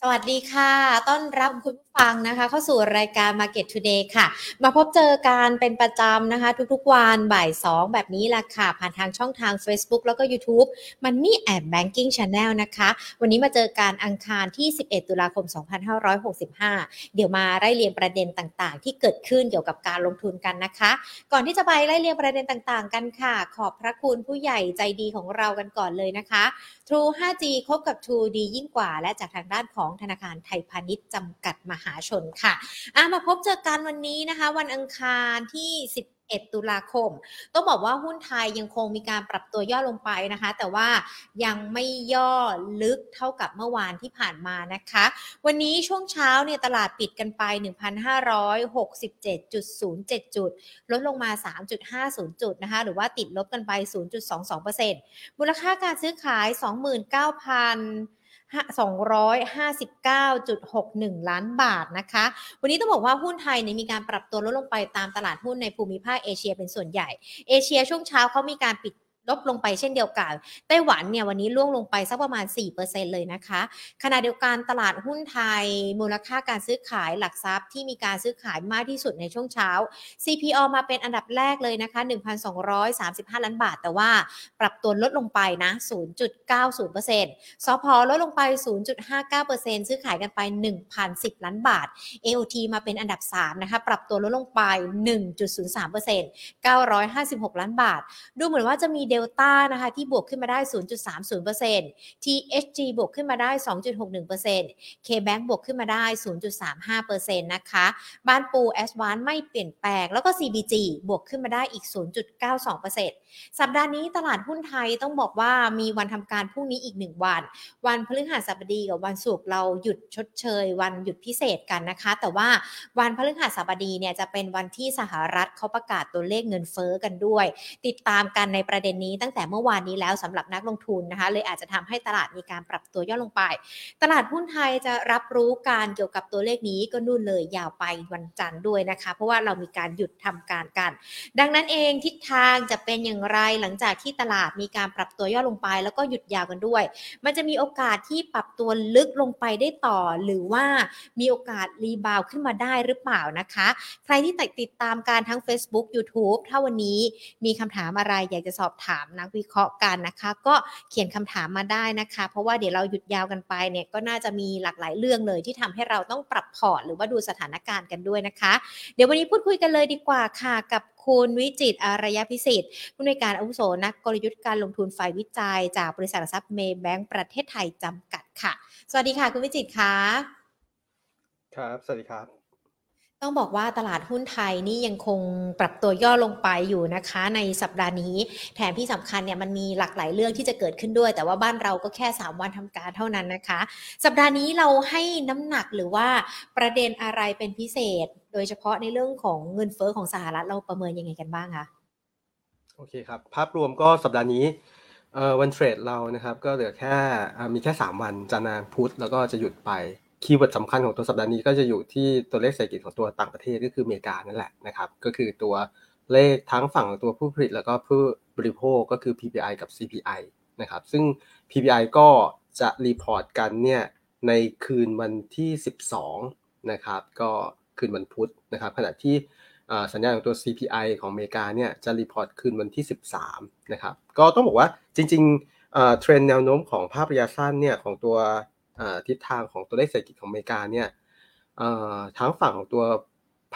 สวัสดีค่ะ ต้อนรับคุณผู้ฟังนะคะเข้าสู่รายการ Market Today ค่ะ มาพบเจอกันเป็นประจำนะคะ ทุกๆวันบ่าย 2 แบบนี้ละค่ะ ผ่านทางช่องทาง Facebook แล้วก็ YouTube Money and Banking Channel นะคะ วันนี้มาเจอการอังคารที่ 11 ตุลาคม 2565 เดี๋ยวมาไล่เรียงประเด็นต่างๆ ที่เกิดขึ้นเกี่ยวกับการลงทุนกันนะคะ ก่อนที่จะไปไล่เรียงประเด็นต่างๆ กันค่ะ ขอบพระคุณผู้ใหญ่ใจดีของเรากันก่อนเลยนะคะ True 5G คบกับ True ดียิ่งกว่า และจากทางด้านของธนาคารไทยพาณิชย์จำกัดมหาชนค่ะอะมาพบเจอกันวันนี้นะคะ วันอังคารที่11ตุลาคม ต้องบอกว่าหุ้นไทยยังคงมีการปรับตัวย่อลงไปนะคะ แต่ว่ายังไม่ย่อลึกเท่ากับเมื่อวานที่ผ่านมานะคะ วันนี้ช่วงเช้าเนี่ยตลาดปิดกันไป 1,567.07 จุด ลดลงมา 3.50 จุดนะคะ หรือว่าติดลบกันไป 0.22%มูลค่าการซื้อขาย 29,000 259.61 ล้านบาทนะคะ วันนี้ต้องบอกว่าหุ้นไทยเนี่ยมีการปรับตัวลดลงไปตามตลาดหุ้นในภูมิภาคเอเชียเป็นส่วนใหญ่ เอเชียช่วงเช้าเขามีการปิด ลบลงไปเช่นเดียวกัน ไต้หวันเนี่ยวันนี้ล่วงลงไปสักประมาณ 4%เลยนะคะ ขณะเดียวกันตลาดหุ้นไทย มูลค่าการซื้อขายหลักทรัพย์ที่มีการซื้อขายมากที่สุดในช่วงเช้า CPO มาเป็นอันดับแรกเลยนะคะ 1,235 ล้านบาท แต่ว่าปรับตัวลดลงไปนะ 0.90%สพลดลงไป 0.59%ซื้อขายกันไป 1,010 ล้านบาท AOT มาเป็นอันดับ 3 นะคะ ปรับตัวลดลงไป 1.03% 956 ล้านบาท ดูเหมือนว่าจะมีดลต้านะคะที่บวกขึ้นมาได้ 0.30% THG บวกขึ้นมาได้ 2.61% KBank บวกขึ้นมาได้ 0.35%นะคะบ้านปูเอสวานไม่เปลี่ยนแปลง แล้วก็ CBG บวกขึ้นมาได้อีก 0.92% สัปดาห์นี้ตลาดหุ้นไทยต้องบอกว่ามีวันทำการพรุ่งนี้อีก 1 วัน วันพฤหัสบดีกับวันศุกร์เราหยุดชดเชย วันหยุดพิเศษกันนะคะ แต่ว่าวันพฤหัสบดีเนี่ยจะเป็นวันที่สหรัฐเขาประกาศตัวเลขเงินเฟ้อกันด้วย ติดตามกันในประเด็นนี้ตั้งแต่เมื่อวานนี้แล้วสำหรับนักลงทุนนะคะ เลยอาจจะทำให้ตลาดมีการปรับตัวย่อลงไป ตลาดหุ้นไทยจะรับรู้การเกี่ยวกับตัวเลขนี้ก็นู่นเลยยาวไปวันจันทร์ด้วยนะคะ เพราะว่าเรามีการหยุดทำการกัน ดังนั้นเองทิศทางจะเป็นอย่างไร หลังจากที่ตลาดมีการปรับตัวย่อลงไป แล้วก็หยุดยาวกันด้วย มันจะมีโอกาสที่ปรับตัวลึกลงไปได้ต่อ หรือว่ามีโอกาสรีบาวขึ้นมาได้หรือเปล่านะคะ ใครที่ติดตามการทั้ง Facebook YouTube ถ้าวันนี้มีคำถามอะไรอยากจะสอบถามนักวิเคราะห์กันนะคะ ก็เขียนคำถามมาได้นะคะ เพราะว่าเดี๋ยวเราหยุดยาวกันไปเนี่ยก็น่าจะมีหลากหลายเรื่องเลยที่ทำให้เราต้องปรับพอร์ตหรือว่าดูสถานการณ์กันด้วยนะคะ เดี๋ยววันนี้พูดคุยกันเลยดีกว่าค่ะกับ คุณวิจิตอารยพิสิทธิ์ผู้อำนวยการอาวุโสนักกลยุทธ์การลงทุนฝ่ายวิจัย จากบริษัทหลักทรัพย์เมย์แบงก์ประเทศไทยจำกัดค่ะ สวัสดีค่ะ คุณวิจิตค่ะ ครับ สวัสดีครับ ต้องบอกว่าตลาดหุ้นไทยนี่ยังคงปรับตัวย่อลงไปอยู่นะคะ ในสัปดาห์นี้ แถมที่สำคัญเนี่ยมันมีหลากหลายเรื่องที่จะเกิดขึ้นด้วย แต่ว่าบ้านเราก็แค่ 3 วันทำการเท่านั้นนะคะ สัปดาห์นี้เราให้น้ำหนักหรือว่าประเด็นอะไรเป็นพิเศษ โดยเฉพาะในเรื่องของเงินเฟ้อของสหรัฐเราประเมินยังไงกันบ้างคะโอเคครับ ภาพรวมก็สัปดาห์นี้วัน trade เรานะครับก็เหลือแค่มีแค่ 3 วันจันทร์พุธแล้วก็จะหยุดไป keyword สำคัญของตัวสัปดาห์นี้ก็จะอยู่ที่ตัวเลขเศรษฐกิจของตัวต่างประเทศก็คือเมริกานั่นแหละนะครับ ก็คือตัวเลขทั้งฝั่งตัวผู้ผลิตแล้วก็ผู้บริโภคก็คือ PPI กับ CPI นะครับ ซึ่ง PPI ก็จะ report กันเนี่ยในคืนวันที่ 12 นะครับ ก็คืนวันพุธนะครับ ขณะที่สัญญาณของตัว CPI ของอเมริกาเนี่ยจะ report คืนวันที่ 13 นะครับ ก็ต้องบอกว่าจริงๆเทรนแนวโน้มของภาพระยะสั้นเนี่ยของตัว ทิศทางของตัวเลขเศรษฐกิจของอเมริกาเนี่ยอ่าทั้งฝั่งของตัว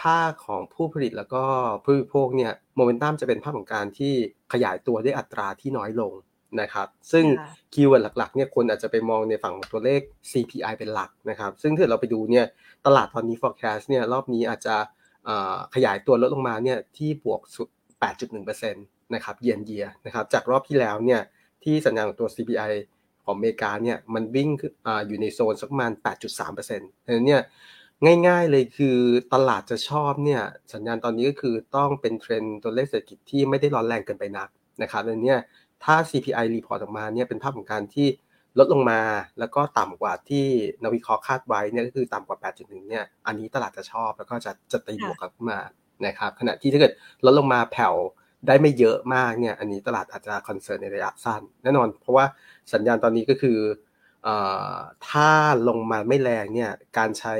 ภาคของผู้ผลิตแล้วก็ผู้บริโภคเนี่ยโมเมนตัมจะเป็นภาพของการที่ขยายตัวด้วยอัตราที่น้อยลงนะครับ ซึ่งค่ะคีย์เวิร์ดหลักๆเนี่ยคนอาจจะไปมองในฝั่งของตัวเลข CPI เป็นหลักนะครับ ซึ่งถ้าเราไปดูเนี่ยตลาดตอนนี้ forecast เนี่ยรอบนี้อาจจะอ่าขยายตัวลดลงมาเนี่ยที่บวกสุด 8.1%นะครับเยียนเยียนะครับจากรอบที่แล้วเนี่ยที่สัญญาณของตัว CPI ของอเมริกาเนี่ยมันวิ่งขึ้นอยู่ในโซนสักประมาณ 8.3%ดังนั้นเนี่ยง่ายๆเลยคือตลาดจะชอบเนี่ยสัญญาณตอนนี้ก็คือต้องเป็นเทรนด์ตัวเลขเศรษฐกิจที่ไม่ได้ร้อนแรงเกินไปนักนะครับดังนั้นเนี่ยถ้า CPI report ออกมาเนี่ยเป็นภาพของการที่ลดลงมาแล้วก็ต่ำกว่าที่นักวิเคราะห์คาดไว้เนี่ยก็คือต่ำกว่า 8.1 เนี่ยอันนี้ตลาดจะชอบแล้วก็จะจะตีบวกกลับมานะครับขณะที่ถ้าเกิดลดลงมาแผ่ว ได้ไม่เยอะมากเนี่ย อันนี้ตลาดอาจจะ concern ในระยะสั้น แน่นอน เพราะว่าสัญญาณตอนนี้ก็คือถ้าลงมาไม่แรงเนี่ย การใช้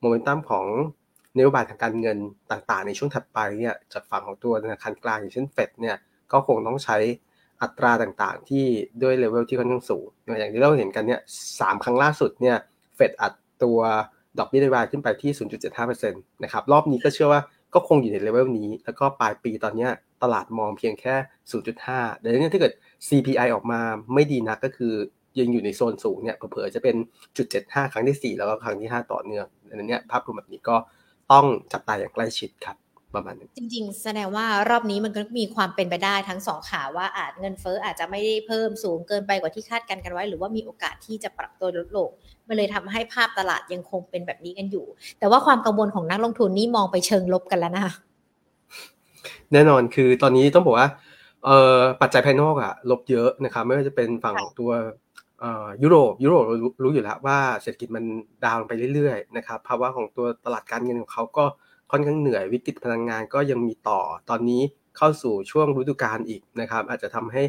โมเมนตัมของนโยบายทางการเงินต่างๆ ในช่วงถัดไปเนี่ยจากฝั่งของตัวธนาคารกลางอย่างเช่นเฟดเนี่ยก็คงต้องใช้อัตราต่างๆ ที่ด้วยเลเวลที่ค่อนข้างสูง อย่างที่เราเห็นกันเนี่ยสามครั้งล่าสุดเนี่ยเฟดอัดตัวดอกเบี้ยนโยบายขึ้นไปที่ 0.75%นะครับรอบนี้ก็เชื่อว่าก็คงอยู่ในเลเวลนี้ แล้วก็ปลายปีตอนนี้ ตลาดมองเพียงแค่ 0.5เดี๋ยวนี้ถ้าเกิด CPI ออกมาไม่ดีนักก็คือยังอยู่ในโซนสูงเนี่ยเผื่อจะเป็นจุด75 ครั้งที่ 4 แล้วก็ครั้งที่ 5 ต่อเนื่องอันนี้ภาพรวมแบบนี้ก็ต้องจับตาอย่างใกล้ชิดครับประมาณนี้จริงๆ แสดงว่ารอบนี้มันก็มีความเป็นไปได้ทั้งสองขาว่าอาจเงินเฟ้ออาจจะไม่ได้เพิ่มสูงเกินไปกว่าที่คาดการกันไว้ หรือว่ามีโอกาสที่จะปรับตัวลดลงมันเลยทำให้ภาพตลาดยังคงเป็นแบบนี้กันอยู่ แต่ว่าความกังวลของนักลงทุนนี่มองไปเชิงลบกันแล้วนะคะ แน่นอนคือตอนนี้ต้องบอกว่าเอ่อปัจจัยภายนอกอะลบเยอะนะครับไม่ว่าจะเป็นฝั่งตัวยุโรปยุโรปรู้อยู่แล้วว่าเศรษฐกิจมันดาวลงไปเรื่อยๆนะครับภาวะของตัวตลาดการเงินของเขาก็ค่อนข้างเหนื่อยวิกฤตพลังงานก็ยังมีต่อตอนนี้เข้าสู่ช่วงฤดูกาลอีกนะครับ อาจจะทำให้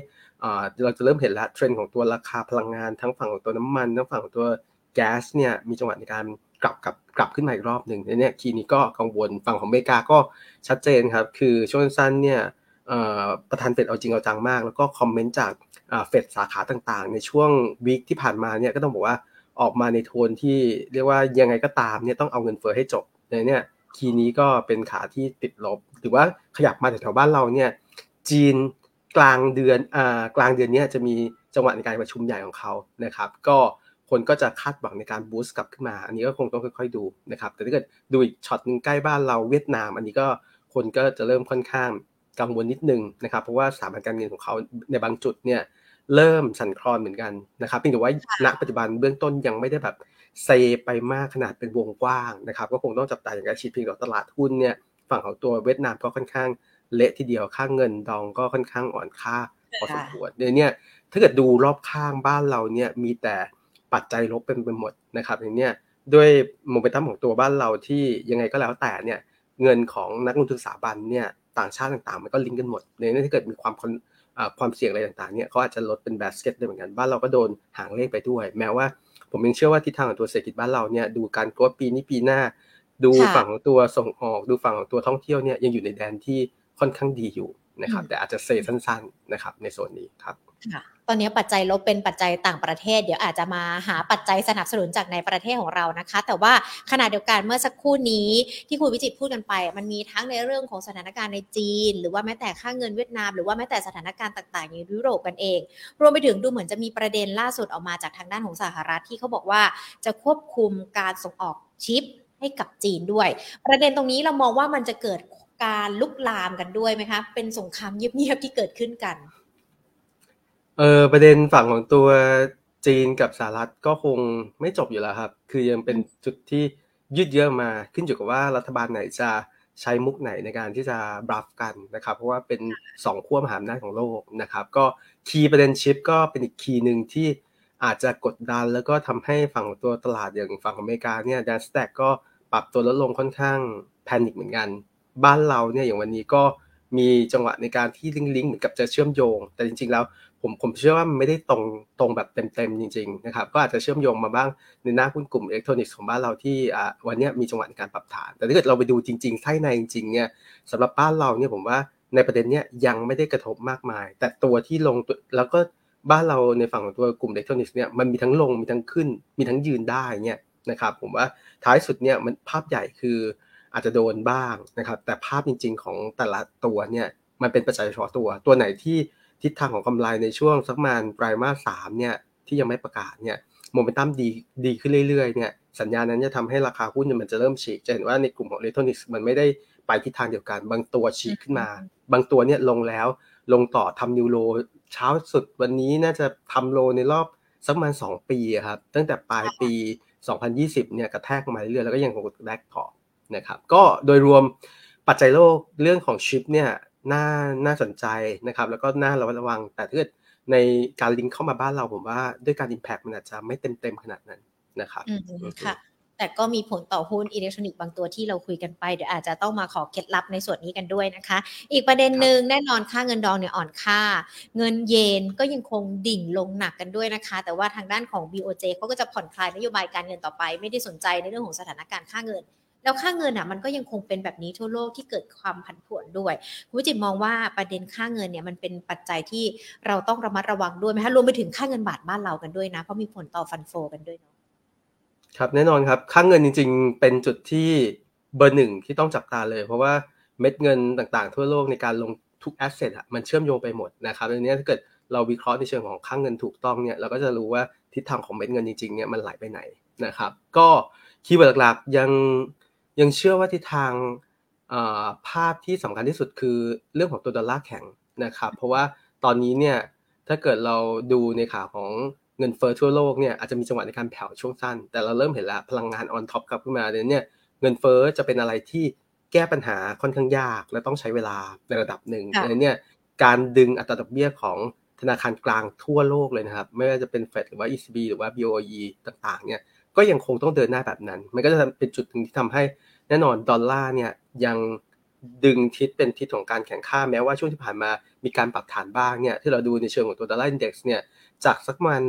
เราจะเริ่มเห็นแล้วเทรนด์ของตัวราคาพลังงานทั้งฝั่งของตัวน้ำมันทั้งฝั่งของตัวแก๊สเนี่ยมีจังหวะในการ กลับกับกลับขึ้นมาอีกรอบหนึ่งเนี่ย key นี้ก็กังวลฝั่งของอเมริกาก็ชัดเจนครับ คือช่วงสั้นเนี่ยประธานเฟดเอาจริงเอาจังมาก แล้วก็ comment จากเฟดสาขาต่างๆ ในช่วง week ที่ผ่านมาเนี่ยก็ต้องบอกว่าออกมาในโทนที่เรียกว่ายังไงก็ตามเนี่ยต้องเอาเงินเฟ้อให้จบเนี่ย key นี้ก็เป็นขาที่ติดลบหรือว่าขยับมาแถวๆบ้านเราเนี่ยจีนกลางเดือนอ่ากลางเดือนนี้จะมีจังหวะในการประชุมใหญ่ของเขานะครับ ก็ คนก็จะคาดหวังในการบูสต์กลับขึ้นมา อันนี้ก็คงต้องค่อยๆดูนะครับ แต่ถ้าเกิดดูอีกช็อตนึงใกล้บ้านเราเวียดนาม อันนี้ก็คนก็จะเริ่มค่อนข้างกังวลนิดนึงนะครับ เพราะว่าสถาบันการเงินของเขาในบางจุดเนี่ยเริ่มสั่นคลอนเหมือนกันนะครับเพียงแต่ว่าณปัจจุบันเบื้องต้นยังไม่ได้แบบเซไปมากขนาดเป็นวงกว้างนะครับ ก็คงต้องจับตาอย่างใกล้ชิดเพียงแต่ตลาดหุ้นเนี่ยฝั่งของตัวเวียดนามก็ค่อนข้างเละทีเดียวค่าเงินดองก็ค่อนข้างอ่อนค่าพอสมควรเนี่ยถ้าเกิดดูรอบข้างบ้านเราเนี่ยมีแต่ ปัจจัยลบเป็นไปหมดนะครับอย่างเนี้ยด้วยโมเมนตัมของตัวบ้านเราที่ยังไงก็แล้วแต่เนี่ยเงินของนักลงทุนสถาบันเนี่ยต่างชาติต่างๆ มันก็ลิงก์กันหมดในนี้ถ้าเกิดมีความความเสี่ยงอะไรต่างๆเนี่ยเขาอาจจะลดเป็นแบสเกตได้เหมือนกันบ้านเราก็โดนหางเลขไปด้วย แม้ว่าผมยังเชื่อว่าทิศทางของตัวเศรษฐกิจบ้านเราเนี่ยดูการกรธปีนี้ปีหน้า ดูฝั่งของตัวส่งออก ดูฝั่งของตัวท่องเที่ยวเนี่ยยังอยู่ในแดนที่ค่อนข้างดีอยู่ นะครับ แต่อาจจะเซสั้นๆนะครับ ในโซนนี้ครับตอนนี้ปัจจัยลบเป็นปัจจัยต่างประเทศ เดี๋ยวอาจจะมาหาปัจจัยสนับสนุนจากในประเทศของเรานะคะ แต่ว่าขณะเดียวกันเมื่อสักครู่นี้ที่คุณวิจิตพูดกันไป มันมีทั้งในเรื่องของสถานการณ์ในจีน หรือว่าแม้แต่ค่าเงินเวียดนาม หรือว่าแม้แต่สถานการณ์ต่างๆในยุโรปกันเอง รวมไปถึงดูเหมือนจะมีประเด็นล่าสุดออกมาจากทางด้านของสหรัฐที่เขาบอกว่าจะควบคุมการส่งออกชิปให้กับจีนด้วย ประเด็นตรงนี้เรามองว่ามันจะเกิด การลุกลามกันด้วยไหมคะ เป็นสงครามเงียบๆที่เกิดขึ้นกัน เออประเด็นฝั่งของตัวจีนกับสหรัฐก็คงไม่จบอยู่แล้วครับ คือยังเป็นจุดที่ยืดเยื้อมาขึ้นอยู่กับว่ารัฐบาลไหนจะใช้มุกไหนในการที่จะบรัฟกันนะครับ เพราะว่าเป็นสองขั้วมหาอำนาจของโลกนะครับ ก็คีย์ประเด็นชิปก็เป็นอีกคีย์หนึ่งที่อาจจะกดดันแล้วก็ทำให้ฝั่งตัวตลาดอย่างฝั่งอเมริกาเนี่ยดัสแต็กก็ปรับตัวลดลงค่อนข้างแพนิคเหมือนกัน บ้านเราเนี่ยอย่างวันนี้ก็มีจังหวะในการที่ลิงก์ลิงเหมือนกับจะเชื่อมโยง แต่จริง ๆ แล้วผมผมเชื่อว่ามันไม่ได้ตรงตรงแบบเต็มๆจริงๆนะครับก็อาจจะเชื่อมโยงมาบ้างในหน้าหุ้นกลุ่มอิเล็กทรอนิกส์ของบ้านเราที่วันนี้มีจังหวะในการปรับฐาน แต่ถ้าเกิดเราไปดูจริงๆไส้ในจริงๆเนี่ยสำหรับบ้านเราเนี่ยผมว่าในประเด็นเนี้ยยังไม่ได้กระทบมากมาย แต่ตัวที่ลงแล้วก็บ้านเราในฝั่งของตัวกลุ่มอิเล็กทรอนิกส์เนี่ยมันมีทั้งลงมีทั้งขึ้นมีทั้งยืนได้เนี่ยนะครับผมว่าท้ายสุดเนี่ยมันภาพใหญ่คือ อาจจะโดนบ้างนะครับ แต่ภาพจริง ๆ ของแต่ละตัวเนี่ยมันเป็นปัจจัยเฉพาะตัว ตัวไหนที่ทิศทางของกำไรในช่วงสักประมาณไตรมาสสามเนี่ยที่ยังไม่ประกาศเนี่ยโมเมนตัมดีดีขึ้นเรื่อยๆเนี่ยสัญญาณนั้นจะทำให้ราคาหุ้นมันจะเริ่มฉีกจะเห็นว่าในกลุ่มของอิเล็กทรอนิกส์มันไม่ได้ไปทิศทางเดียวกัน บางตัวฉีกขึ้นมา บางตัวเนี่ยลงแล้วลงต่อทำนิวโรเช้าสุดวันนี้น่าจะทำโลในรอบสักประมาณ2ปีครับตั้งแต่ปลายปี 2020เนี่ยกระแทกมาเรื่อยๆแล้วก็ยังคงแบกต่อ นะครับก็โดยรวมปัจจัยโลกเรื่องของชิปเนี่ยน่าน่าสนใจนะครับแล้วก็น่าระวัดระวัง แต่ถ้าเกิดในการลิงก์เข้ามาบ้านเราผมว่าด้วยการ Impact มันอาจจะไม่เต็มเต็มขนาดนั้นนะครับค่ะแต่ก็มีผลต่อหุ้นอิเล็กทรอนิกส์บางตัวที่เราคุยกันไปเดี๋ยวอาจจะต้องมาขอเคล็ดลับในส่วนนี้กันด้วยนะคะ อีกประเด็นหนึ่งแน่นอนค่าเงินดองเนี่ยอ่อนค่า เงินเยนก็ยังคงดิ่งลงหนักกันด้วยนะคะ แต่ว่าทางด้านของ BOJ เขาก็จะผ่อนคลายนโยบายการเงินต่อไป ไม่ได้สนใจในเรื่องของสถานการณ์ค่าเงิน แล้วค่าเงินอะมันก็ยังคงเป็นแบบนี้ทั่วโลกที่เกิดความผันผวนด้วยคุณวิจิตมองว่าประเด็นค่าเงินเนี่ยมันเป็นปัจจัยที่เราต้องระมัดระวังด้วยไหมคะรวมไปถึงค่าเงินบาทบ้านเรากันด้วยนะ เพราะมีผลต่อ fund flow กันด้วยเนาะครับแน่นอนครับค่าเงินจริง ๆ เป็นจุดที่เบอร์หนึ่งที่ต้องจับตาเลย เพราะว่าเม็ดเงินต่างๆ ทั่วโลกในการลงทุก asset อะมันเชื่อมโยงไปหมดนะครับดังนี้ถ้าเกิดเราวิเคราะห์ในเชิงของค่าเงินถูกต้องเนี่ยเราก็จะรู้ว่าทิศทางของเม็ดเงินจริงๆเนี่ยมันไหลไปไหนนะครับ ก็ keyword หลักๆยัง ยังเชื่อว่าทิศทางภาพที่สำคัญที่สุดคือเรื่องของตัวดอลลาร์แข็งนะครับเพราะว่าตอนนี้เนี่ยถ้าเกิดเราดูในขาของเงินเฟ้อทั่วโลกเนี่ยอาจจะมีจังหวะในการแผ่วช่วงสั้น แต่เราเริ่มเห็นแล้วพลังงานออนท็อปกลับขึ้นมาเนี่ยเงินเฟ้อจะเป็นอะไรที่แก้ปัญหาค่อนข้างยาก และต้องใช้เวลาในระดับหนึ่งดังนั้นเนี่ยการดึงอัตราดอกเบี้ยของธนาคารกลางทั่วโลกเลยนะครับ ไม่ว่าจะเป็นเฟดหรือว่า ECB หรือว่า BOE ต่างๆเนี่ยก็ยังคงต้องเดินหน้าแบบนั้น มันก็จะเป็นจุดหนึ่งที่ทำให้ แน่นอนดอลลาร์เนี่ยยังดึงทิศเป็นทิศของการแข็งค่าแม้ว่าช่วงที่ผ่านมามีการปรับฐานบ้างเนี่ยที่เราดูในเชิงของตัว dollar index เนี่ยจากสักประมาณ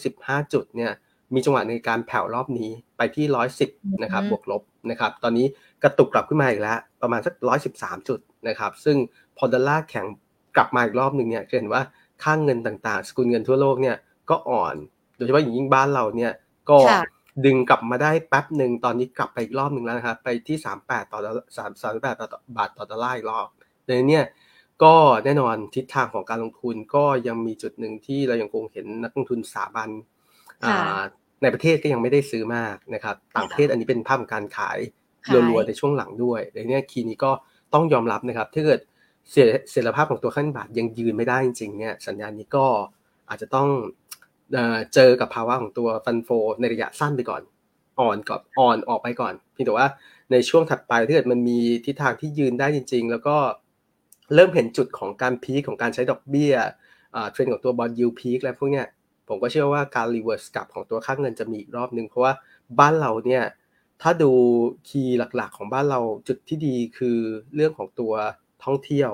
115 จุดเนี่ยมีจังหวะในการแผ่วรอบนี้ไปที่ 110นะครับบวกลบนะครับตอนนี้กระตุกกลับขึ้นมาอีกแล้ว ประมาณสัก 113 จุดนะครับซึ่งพอดอลลาร์แข็งกลับมาอีกรอบหนึ่งเนี่ยจะเห็นว่าค่างเงินต่างๆ สกุลเงินทั่วโลกเนี่ยก็อ่อน โดยเฉพาะอย่างยิ่งบ้านเราเนี่ยก็ ดึงกลับมาได้แป๊บหนึ่งตอนนี้กลับไปอีกรอบหนึ่งแล้วนะครับไปที่38ต่อสามสามแปดบาทต่อดอลลาร์อีกรอบดังนั้นเนี่ยก็แน่นอนทิศทางของการลงทุนก็ยังมีจุดหนึ่งที่เรายังคงเห็นนักลงทุนสถาบันในประเทศก็ยังไม่ได้ซื้อมากนะครับต่างประเทศอันนี้เป็นภาพการขายรัวๆในช่วงหลังด้วยดังนี้คีนี้ก็ต้องยอมรับนะครับถ้าเกิดเสเสถียรภาพของตัวค่าเงินบาทยังยืนไม่ได้จริงๆเนี่ยสัญญาณนี้ก็อาจจะต้อง เจอกับภาวะของตัว fund flow ในระยะสั้นไปก่อน อ่อนก่อนอ่อนออกไปก่อนเพียงแต่ว่าในช่วงถัดไปถ้าเกิดมันมีทิศทางที่ยืนได้จริง ๆ แล้วก็เริ่มเห็นจุดของการ peak ของการใช้ดอกเบี้ยเทรนด์ของตัว bond yield peak และพวกเนี้ยผมก็เชื่อว่าการ reverse กลับของตัวค่าเงินจะมีอีกรอบนึงเพราะว่าบ้านเราเนี่ยถ้าดูคีย์หลักๆ ของบ้านเราจุดที่ดีคือเรื่องของตัวท่องเที่ยว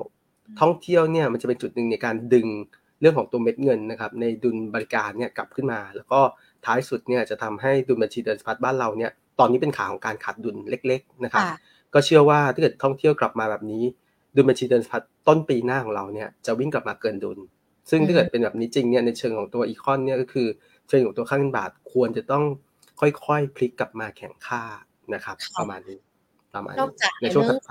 ท่องเที่ยวเนี่ยมันจะเป็นจุดหนึ่งในการดึง เรื่องของตัวเม็ดเงินนะครับในดุลบริการเนี่ยกลับขึ้นมา แล้วก็ท้ายสุดเนี่ยจะทำให้ดุลบัญชีเดินสะพัดบ้านเราเนี่ยตอนนี้เป็นขาของการขาดดุลเล็ก ๆนะครับ ก็เชื่อว่าถ้าเกิดท่องเที่ยวกลับมาแบบนี้ดุลบัญชีเดินสะพัดต้นปีหน้าของเราเนี่ยจะวิ่งกลับมาเกินดุล ซึ่งถ้าเกิดเป็นแบบนี้จริงเนี่ยในเชิงของตัวอีคอนเนี่ยก็คือเชิงของตัวค่าเงินบาทควรจะต้องค่อยๆพลิกกลับมาแข่งค่านะครับ ประมาณนี้ ประมาณนอกจากในช่วงถัดไป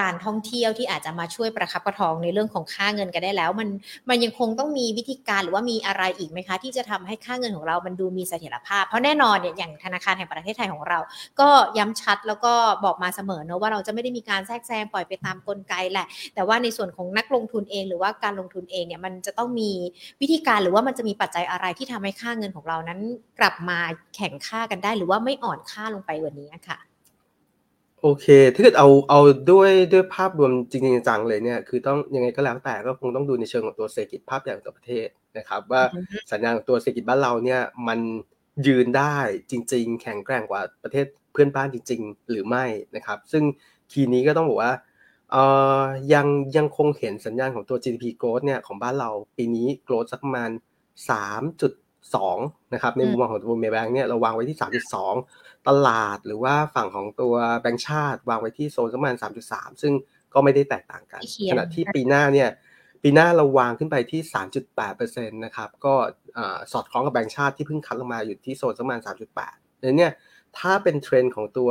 การท่องเที่ยวที่อาจจะมาช่วยประคับประคองในเรื่องของค่าเงินกันได้แล้ว มันมันยังคงต้องมีวิธีการหรือว่ามีอะไรอีกไหมคะ ที่จะทำให้ค่าเงินของเรามันดูมีเสถียรภาพ เพราะแน่นอนเนี่ยอย่างธนาคารแห่งประเทศไทยของเรา ก็ย้ำชัดแล้วก็บอกมาเสมอเนะว่าเราจะไม่ได้มีการแทรกแซงปล่อยไปตามกลไกแหละ แต่ว่าในส่วนของนักลงทุนเอง หรือว่าการลงทุนเองเนี่ยมันจะต้องมีวิธีการหรือว่ามันจะมีปัจจัยอะไรที่ทำให้ค่าเงินของเรานั้น กลับมาแข่งค่ากันได้ หรือว่าไม่อ่อนค่าลงไปกว่านี้ค่ะ โอเค ถ้าเกิดเอาเอาด้วยด้วยภาพรวมจริงๆจังเลยเนี่ยคือต้องยังไงก็แล้วแต่ก็คงต้องดูในเชิงของตัวเศรษฐกิจภาพใหญ่ของประเทศนะครับ ว่าสัญญาณของตัวเศรษฐกิจบ้านเราเนี่ยมันยืนได้จริง ๆ แข็งแกร่งกว่าประเทศเพื่อนบ้านจริง ๆ หรือไม่นะครับ ซึ่งคีย์นี้ก็ต้องบอกว่าเอ่อยังยังคงเห็นสัญญาณของตัว GDP growth เนี่ยของบ้านเราปีนี้ growth สักประมาณ3.2นะครับในมุมมองของตัวเมย์แบงค์เนี่ยเราวางไว้ที่ 3.2 ตลาดหรือว่าฝั่งของตัวแบงก์ชาติ วางไว้ที่โซนประมาณ 3.3 ซึ่งก็ไม่ได้แตกต่างกัน ขณะที่ปีหน้าเนี่ยปีหน้าเราวางขึ้นไปที่ 3.8%นะครับก็สอดคล้องกับแบงก์ชาติที่เพิ่งคัดลงมาอยู่ที่โซนประมาณ 3.8ดังนี้ถ้าเป็นเทรนด์ของตัว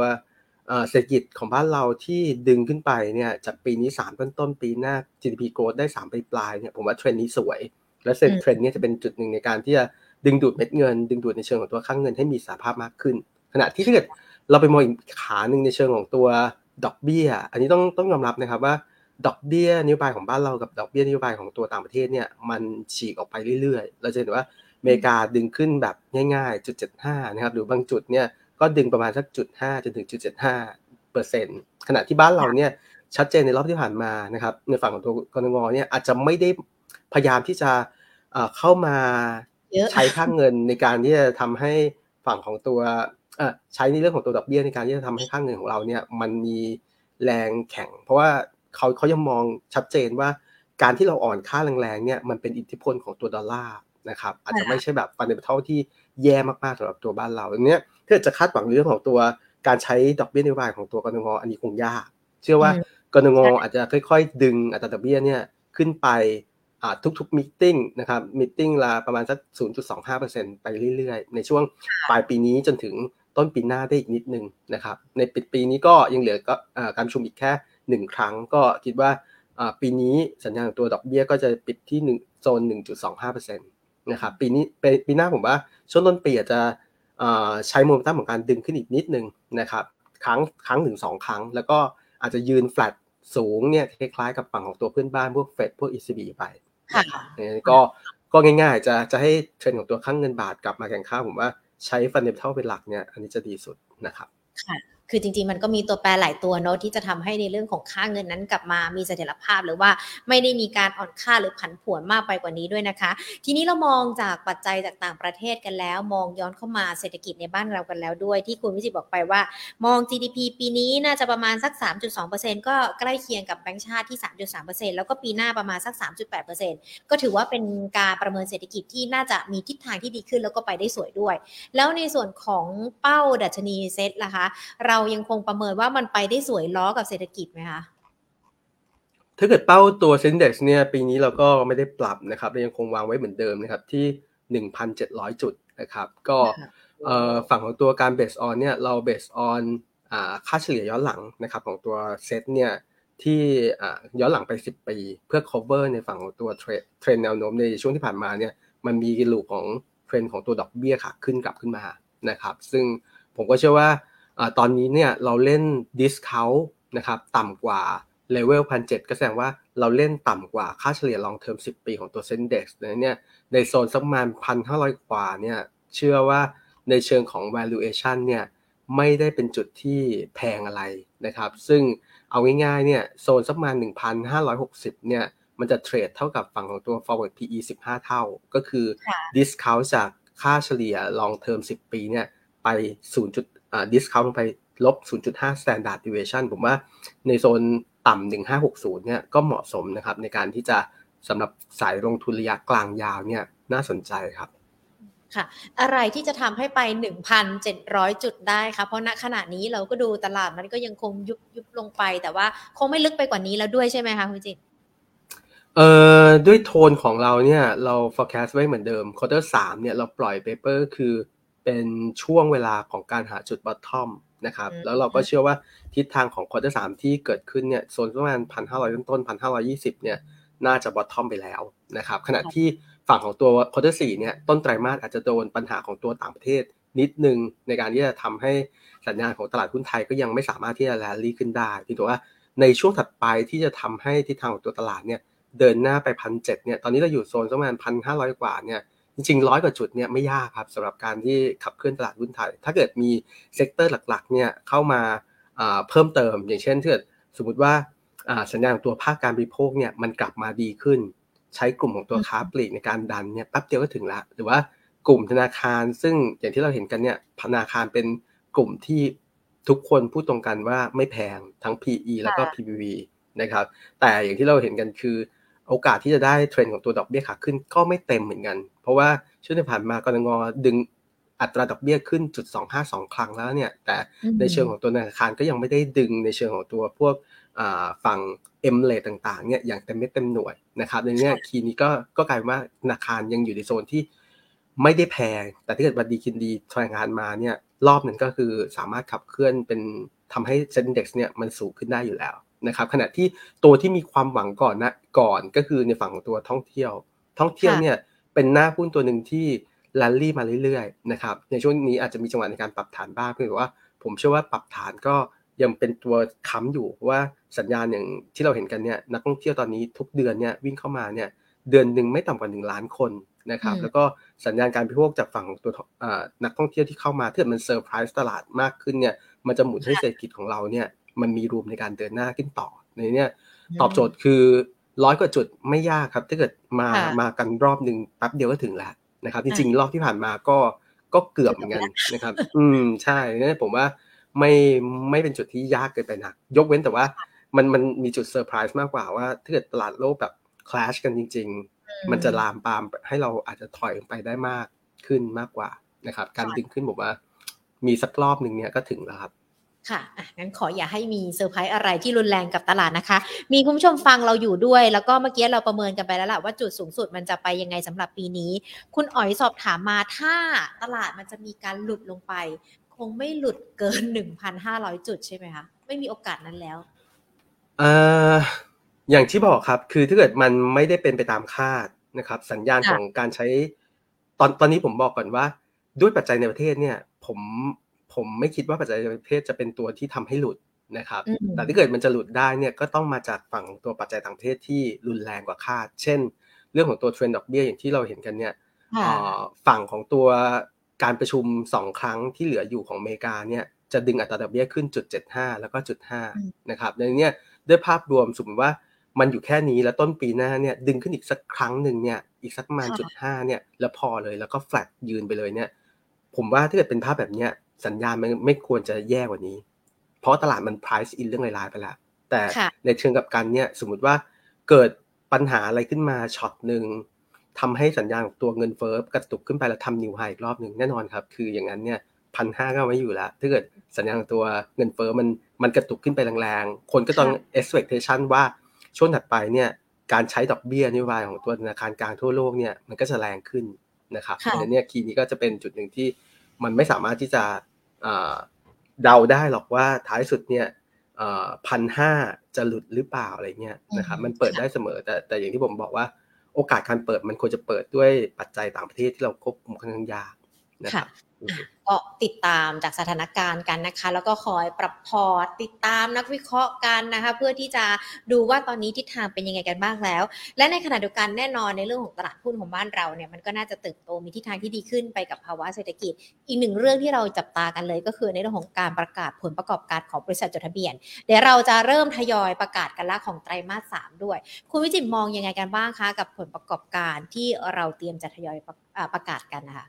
เศรษฐกิจของบ้านเราที่ดึงขึ้นไปเนี่ยจากปีนี้ 3 ต้นต้นปีหน้า GDP growth ได้ 3 ปลายปลายเนี่ยผมว่าเทรนด์นี้สวย และเทรนด์นี้จะเป็นจุดหนึ่งในการที่จะดึงดูดเม็ดเงิน ดึงดูดในเชิงของตัวข้างเงินให้มีสภาพมากขึ้นข ณะที่ถ้าเกิดเราไปมองอีกขาหนึ่งในเชิงของตัวดอกเบี้ย อันนี้ต้องต้องยอมรับนะครับว่าดอกเบี้ยนโยบายของบ้านเรากับดอกเบี้ยนโยบายของตัวต่างประเทศเนี่ยมันฉีกออกไปเรื่อยๆ เราจะเห็นว่าอเมริกาดึงขึ้นแบบง่ายๆจุดเจ็ดห้านะครับหรือบางจุดเนี่ยก็ดึงประมาณสักจุดห้าจนถึงจุดเจ็ดห้าเปอร์เซ็นต์ขณะที่บ้านเราเนี่ยชัดเจนในรอบที่ผ่านมานะครับในฝั่งของตัวกรงงเนี่ยอาจจะไม่ได้พยายามที่จะเข้ามาใช้ค่างเงินในการที่จะทำให้ฝั่งของตัว ใช้ในเรื่องของตัวดอกเบี้ยในการที่จะทำให้ค่างเงินของเราเนี่ยมันมีแรงแข็ง เพราะว่าเขาเขายังมองชัดเจนว่าการที่เราอ่อนค่าแรงๆเนี่ยมันเป็นอิทธิพลของตัวดอลลาร์นะครับอาจจะไม่ใช่แบบฟันเดเบทัลที่แย่มากๆสำหรับตัวบ้านเราอันนี้ถ้าจะคาดหวังเรื่องของตัวการใช้ดอกเบี้ยนโยบายของตัวกรงอันนี้คงยาก เชื่อว่ากรงอาจจะค่อย ๆ ดึงอัตราดอกเบี้ยเนี่ยขึ้นไปทุกๆมิ팅นะครับมิ팅ละประมาณสัก 0.25%ไปเรื่อยๆ ในช่วงปลายปีนี้จนถึง ต้นปีหน้าได้อีกนิดนึงนะครับ ในปิดปีนี้ก็ยังเหลือก็การประชุมอีกแค่หนึ่งครั้งก็คิดว่าปีนี้สัญญาณตัวดอกเบี้ยก็จะปิดที่1โซน 1.25%นะครับปีนี้ปีหน้าผมว่าช่วงต้นปีอาจจะใช้โมเมนตัมของการดึงขึ้นอีกนิดนึงนะครับครั้งครั้งถึงสองครั้ง แล้วก็อาจจะยืนแฟลตสูงเนี่ยคล้ายๆกับฝั่งของตัวเพื่อนบ้านพวกเฟดพวก ECB ไปค่ะก็ก็ง่ายๆจะจะให้เทรนด์ของตัวค่าเงินบาทกลับมาแข็งค่าผมว่า ใช้ fundamental เป็นหลักเนี่ย อันนี้จะดีสุดนะครับ ค่ะ คือจริงๆ มันก็มีตัวแปรหลายตัวเนาะที่จะทำให้ในเรื่องของค่าเงินนั้นกลับมามีเสถียรภาพ หรือว่าไม่ได้มีการอ่อนค่าหรือผันผวนมากไปกว่านี้ด้วยนะคะ ทีนี้เรามองจากปัจจัยจากต่างประเทศกันแล้ว มองย้อนเข้ามาเศรษฐกิจในบ้านเรากันแล้วด้วย ที่คุณวิจิตบอกไปว่า มอง GDP ปีนี้น่าจะประมาณสัก 3.2%ก็ใกล้เคียงกับแบงก์ชาติที่ 3.3%แล้วก็ปีหน้าประมาณสัก 3.8%ก็ถือว่าเป็นการประเมินเศรษฐกิจที่น่าจะมีทิศทางที่ดีขึ้นแล้วก็ไปได้สวยด้วย แล้วในส่วนของเป้าดัชนีเซ็ตล่ะคะเรายังคงประเมินว่ามันไปได้สวยล้อกับเศรษฐกิจไหมคะถ้าเกิดเป้าตัว SET Index เนี่ยปีนี้เราก็ไม่ได้ปรับนะครับเรายังคงวางไว้เหมือนเดิมนะครับที่ 1,700 จุดนะครับก็ฝั่งของตัวการ base on เนี่ยเรา base on ค่าเฉลี่ยย้อนหลังนะครับของตัวเซตเนี่ยที่ย้อนหลังไป 10 ปี เพื่อ cover ในฝั่งของตัวเทรนด์เทรนด์แนวโน้มในช่วงที่ผ่านมาเนี่ยมันมีลูกของเทรนของตัวดอกเบี้ยขาขึ้นกลับขึ้นมานะครับซึ่งผมก็เชื่อว่า ตอนนี้เนี่ยเราเล่น discount นะครับต่ำกว่าเลเวลพันเก็แสดงว่าเราเล่นต่ำกว่าค่าเฉลี่ย long term 10 ปีของตัวเซ็นเด็กซ์เนี่ยในโซนสักประมาณพันห้าร้อยกว่าเนี่ยเชื่อว่าในเชิงของ valuation เนี่ยไม่ได้เป็นจุดที่แพงอะไรนะครับ ซึ่งเอาง่ายๆเนี่ยโซนสักประมาณ 1,560 เนี่ยมันจะเทรดเท่ากับฝั่งของตัว forward PE 15 เท่า ก็คือ discount จากค่าเฉลี่ย long term 10 ปีเนี่ยไป0 ดิสคาวลงไปลบ 0.5 standard deviation ผมว่าในโซนต่ำ1560 เนี่ยก็เหมาะสมนะครับในการที่จะสำหรับสายลงทุนระยะกลางยาวเนี่ยน่าสนใจครับค่ะ อะไรที่จะทำให้ไป 1,700 จุดได้คะเพราะณขณะนี้เราก็ดูตลาดมันก็ยังคงยุบยุบลงไป แต่ว่าคงไม่ลึกไปกว่านี้แล้วด้วยใช่ไหมคะคุณจิตเอ่อด้วยโทนของเราเนี่ยเรา forecast ไว้เหมือนเดิม quarter 3เนี่ยเราปล่อย paper คือ เป็นช่วงเวลาของการหาจุด bottom นะครับ แล้วเราก็เชื่อว่าทิศทางของ quarter สามที่เกิดขึ้นเนี่ยโซนประมาณพันห้าร้อยต้นพันห้าร้อยี่สิบเนี่ยน่าจะ bottom ไปแล้วนะครับขณะที่ฝั่งของตัว quarter สี่เนี่ยต้นไตรมาสอาจจะโดนปัญหาของตัวต่างประเทศนิดนึงในการที่จะทำให้สัญญาณของตลาดหุ้นไทยก็ยังไม่สามารถที่จะแลลี่ขึ้นได้ที่ตัวว่าในช่วงถัดไปที่จะทำให้ทิศทางของตัวตลาดเนี่ยเดินหน้าไปพันเจ็ดเนี่ยตอนนี้เราอยู่โซนประมาณพันห้าร้อยกว่าเนี่ย จริงๆร้อยกว่าจุดเนี่ยไม่ยากครับสำหรับการที่ขับเคลื่อนตลาดหุ้นไทย ถ้าเกิดมี sector หลักๆเนี่ยเข้ามาเพิ่มเติม อย่างเช่นถ้าเกิดสมมติว่าสัญญาณตัวภาคการบริโภคเนี่ยมันกลับมาดีขึ้น ใช้กลุ่มของตัวค้าปลีกในการดันเนี่ยแป๊บเดียวก็ถึงละหรือว่ากลุ่มธนาคารซึ่งอย่างที่เราเห็นกันเนี่ยธนาคารเป็นกลุ่มที่ทุกคนพูดตรงกันว่าไม่แพงทั้ง PE แล้วก็ PBV นะครับแต่อย่างที่เราเห็นกันคือ โอกาสที่จะได้เทรนด์ของตัวดอกเบี้ยขาขึ้นก็ไม่เต็มเหมือนกัน เพราะว่าช่วงที่ผ่านมากนง.ดึงอัตราดอกเบี้ยขึ้นจุดสองห้าสองครั้งแล้วเนี่ย แต่ในเชิงของตัวธนาคารก็ยังไม่ได้ดึงในเชิงของตัวพวกฝั่ง M rate ต่างๆเนี่ยอย่างเต็มเม็ดเต็มหน่วยนะครับในนี้คีนี้ก็ก็กลายว่าธนาคารยังอยู่ในโซนที่ไม่ได้แพง แต่ถ้าเกิดวันดีคินดีธนาคารมาเนี่ยรอบหนึ่งก็คือสามารถขับเคลื่อนเป็นทำให้เซ็นดี x เนี่ยมันสูงขึ้นได้อยู่แล้ว นะครับขณะที่ตัวที่มีความหวังก่อนนะก่อนก็คือในฝั่งของตัวท่องเที่ยว ท่องเที่ยวเนี่ยเป็นหน้าหุ้นตัวหนึ่งที่แลนลี่มาเรื่อยๆนะครับในช่วงนี้อาจจะมีจังหวะในการปรับฐานบ้างเพียงว่า ผมเชื่อว่าปรับฐานก็ยังเป็นตัวค้ำอยู่ว่าสัญญาณอย่างที่เราเห็นกันเนี่ยนักท่องเที่ยวตอนนี้ทุกเดือนเนี่ยวิ่งเข้ามาเนี่ยเดือนหนึ่งไม่ต่ำกว่าหนึ่งล้านคนนะครับแล้วก็สัญญาณการพิโภคจากฝั่งตัวนักท่องเที่ยวที่เข้ามาถ้ามันเซอร์ไพรส์ตลาดมากขึ้นเนี่ยมันจะหมุนให้เศรษฐกิจของเราเนี่ย มันมีรูมในการเดินหน้าขึ้นต่อในเนี้ยตอบโจทย์คือร้อยกว่าจุดไม่ยากครับ ถ้าเกิดมามากันรอบหนึ่งแป๊บเดียวก็ถึงแล้วนะครับ จริงๆ รอบที่ผ่านมาก็ก็เกือบเหมือนกันนะครับ อืมใช่เนี่ยผมว่าไม่ไม่เป็นจุดที่ยากเกินไปนัก ยกเว้นแต่ว่ามันมันมีจุดเซอร์ไพรส์มากกว่าว่าถ้าเกิดตลาดโลกแบบ crash กันจริง ๆ มันจะลามปามให้เราอาจจะถอยลงไปได้มากขึ้นมากกว่านะครับ การดึงขึ้นผมว่า มีสักรอบหนึ่งเนี่ยก็ถึงแล้วครับ ค่ะอะงั้นขออย่าให้มีเซอร์ไพรส์อะไรที่รุนแรงกับตลาดนะคะ มีคุณผู้ชมฟังเราอยู่ด้วย แล้วก็เมื่อกี้เราประเมินกันไปแล้วล่ะว่าจุดสูงสุดมันจะไปยังไงสำหรับปีนี้ คุณอ๋อยสอบถามมาถ้าตลาดมันจะมีการหลุดลงไป คงไม่หลุดเกิน 1,500 จุดใช่ไหมคะ ไม่มีโอกาสนั้นแล้วเอ่ออย่างที่บอกครับ คือถ้าเกิดมันไม่ได้เป็นไปตามคาดนะครับ สัญญาณค่ะของการใช้ ตอนตอนนี้ผมบอกก่อนว่า ด้วยปัจจัยในประเทศเนี่ย ผม ผมไม่คิดว่าปัจจัยในประเทศจะเป็นตัวที่ทำให้หลุดนะครับอืมแต่ถ้าเกิดมันจะหลุดได้เนี่ยก็ต้องมาจากฝั่งตัวปัจจัยต่างประเทศที่รุนแรงกว่าคาด เช่น เรื่องของตัวเทรนด์ดอกเบี้ยอย่างที่เราเห็นกันเนี่ยค่ะเอ่อฝั่งของตัวการประชุมสองครั้งที่เหลืออยู่ของอเมริกาเนี่ยจะดึงอัตราดอกเบี้ยขึ้นจุดเจ็ดห้าแล้วก็จุดห้าอืมนะครับในเนี้ยด้วยภาพรวมสมมติว่ามันอยู่แค่นี้แล้วต้นปีหน้าเนี่ยดึงขึ้นอีกสักครั้งหนึ่งเนี่ยอีกสักประมาณจุดห้าเนี่ยแล้วพอเลยแล้วก็แฟลตยืนไปเลยเนี่ยผมว่าถ้าเกิดเป็นภาพแบบเนี้ย สัญญาณมันไม่ควรจะแย่กว่านี้ เพราะตลาดมัน price in เรื่องรายๆไปแล้ว แต่ค่ะในเชิงกลับกันเนี่ยสมมติว่าเกิดปัญหาอะไรขึ้นมาช็อตหนึ่งทำให้สัญญาณของตัวเงินเฟ้อกระตุกขึ้นไปแล้วทำนิวไฮอีกรอบหนึ่งแน่นอนครับ คืออย่างนั้นเนี่ยพันห้าก็เอาไม่อยู่แล้วถ้าเกิดสัญญาณของตัวเงินเฟ้อมันมันกระตุกขึ้นไปแรงๆ คนก็ต้อง expectation ว่าช่วงถัดไปเนี่ยการใช้ดอกเบี้ยนโยบายของตัวธนาคารกลางทั่วโลกเนี่ยมันก็จะแรงขึ้นนะครับค่ะอันนี้คีย์นี้ก็จะเป็นจุดหนึ่งที่ มันไม่สามารถที่จะอ่าเดาได้หรอกว่าท้ายสุดเนี่ยพันห้าจะหลุดหรือเปล่าอะไรเงี้ยนะครับอืมมันเปิดค่ะได้เสมอแต่แต่อย่างที่ผมบอกว่า โอกาสการเปิดมันควรจะเปิดด้วยปัจจัยต่างประเทศที่เราควบคุมค่อนข้างยาก นะครับอืมก็ติดตามจากสถานการณ์กันนะคะ แล้วก็คอยปรับพอร์ตติดตามนักวิเคราะห์กันนะคะ เพื่อที่จะดูว่าตอนนี้ทิศทางเป็นยังไงกันบ้างแล้ว และในขณะเดียวกันแน่นอนในเรื่องของตลาดหุ้นของบ้านเราเนี่ยมันก็น่าจะเติบโตมีทิศทางที่ดีขึ้นไปกับภาวะเศรษฐกิจ อีกหนึ่งเรื่องที่เราจับตากันเลย ก็คือในเรื่องของการประกาศผลประกอบการของบริษัทจดทะเบียน เดี๋ยวเราจะเริ่มทยอยประกาศกันละของไตรมาสสามด้วย คุณวิจิตรมองยังไงกันบ้างคะกับผลประกอบการที่เราเตรียมจะทยอยประอ่าประกาศกันนะคะ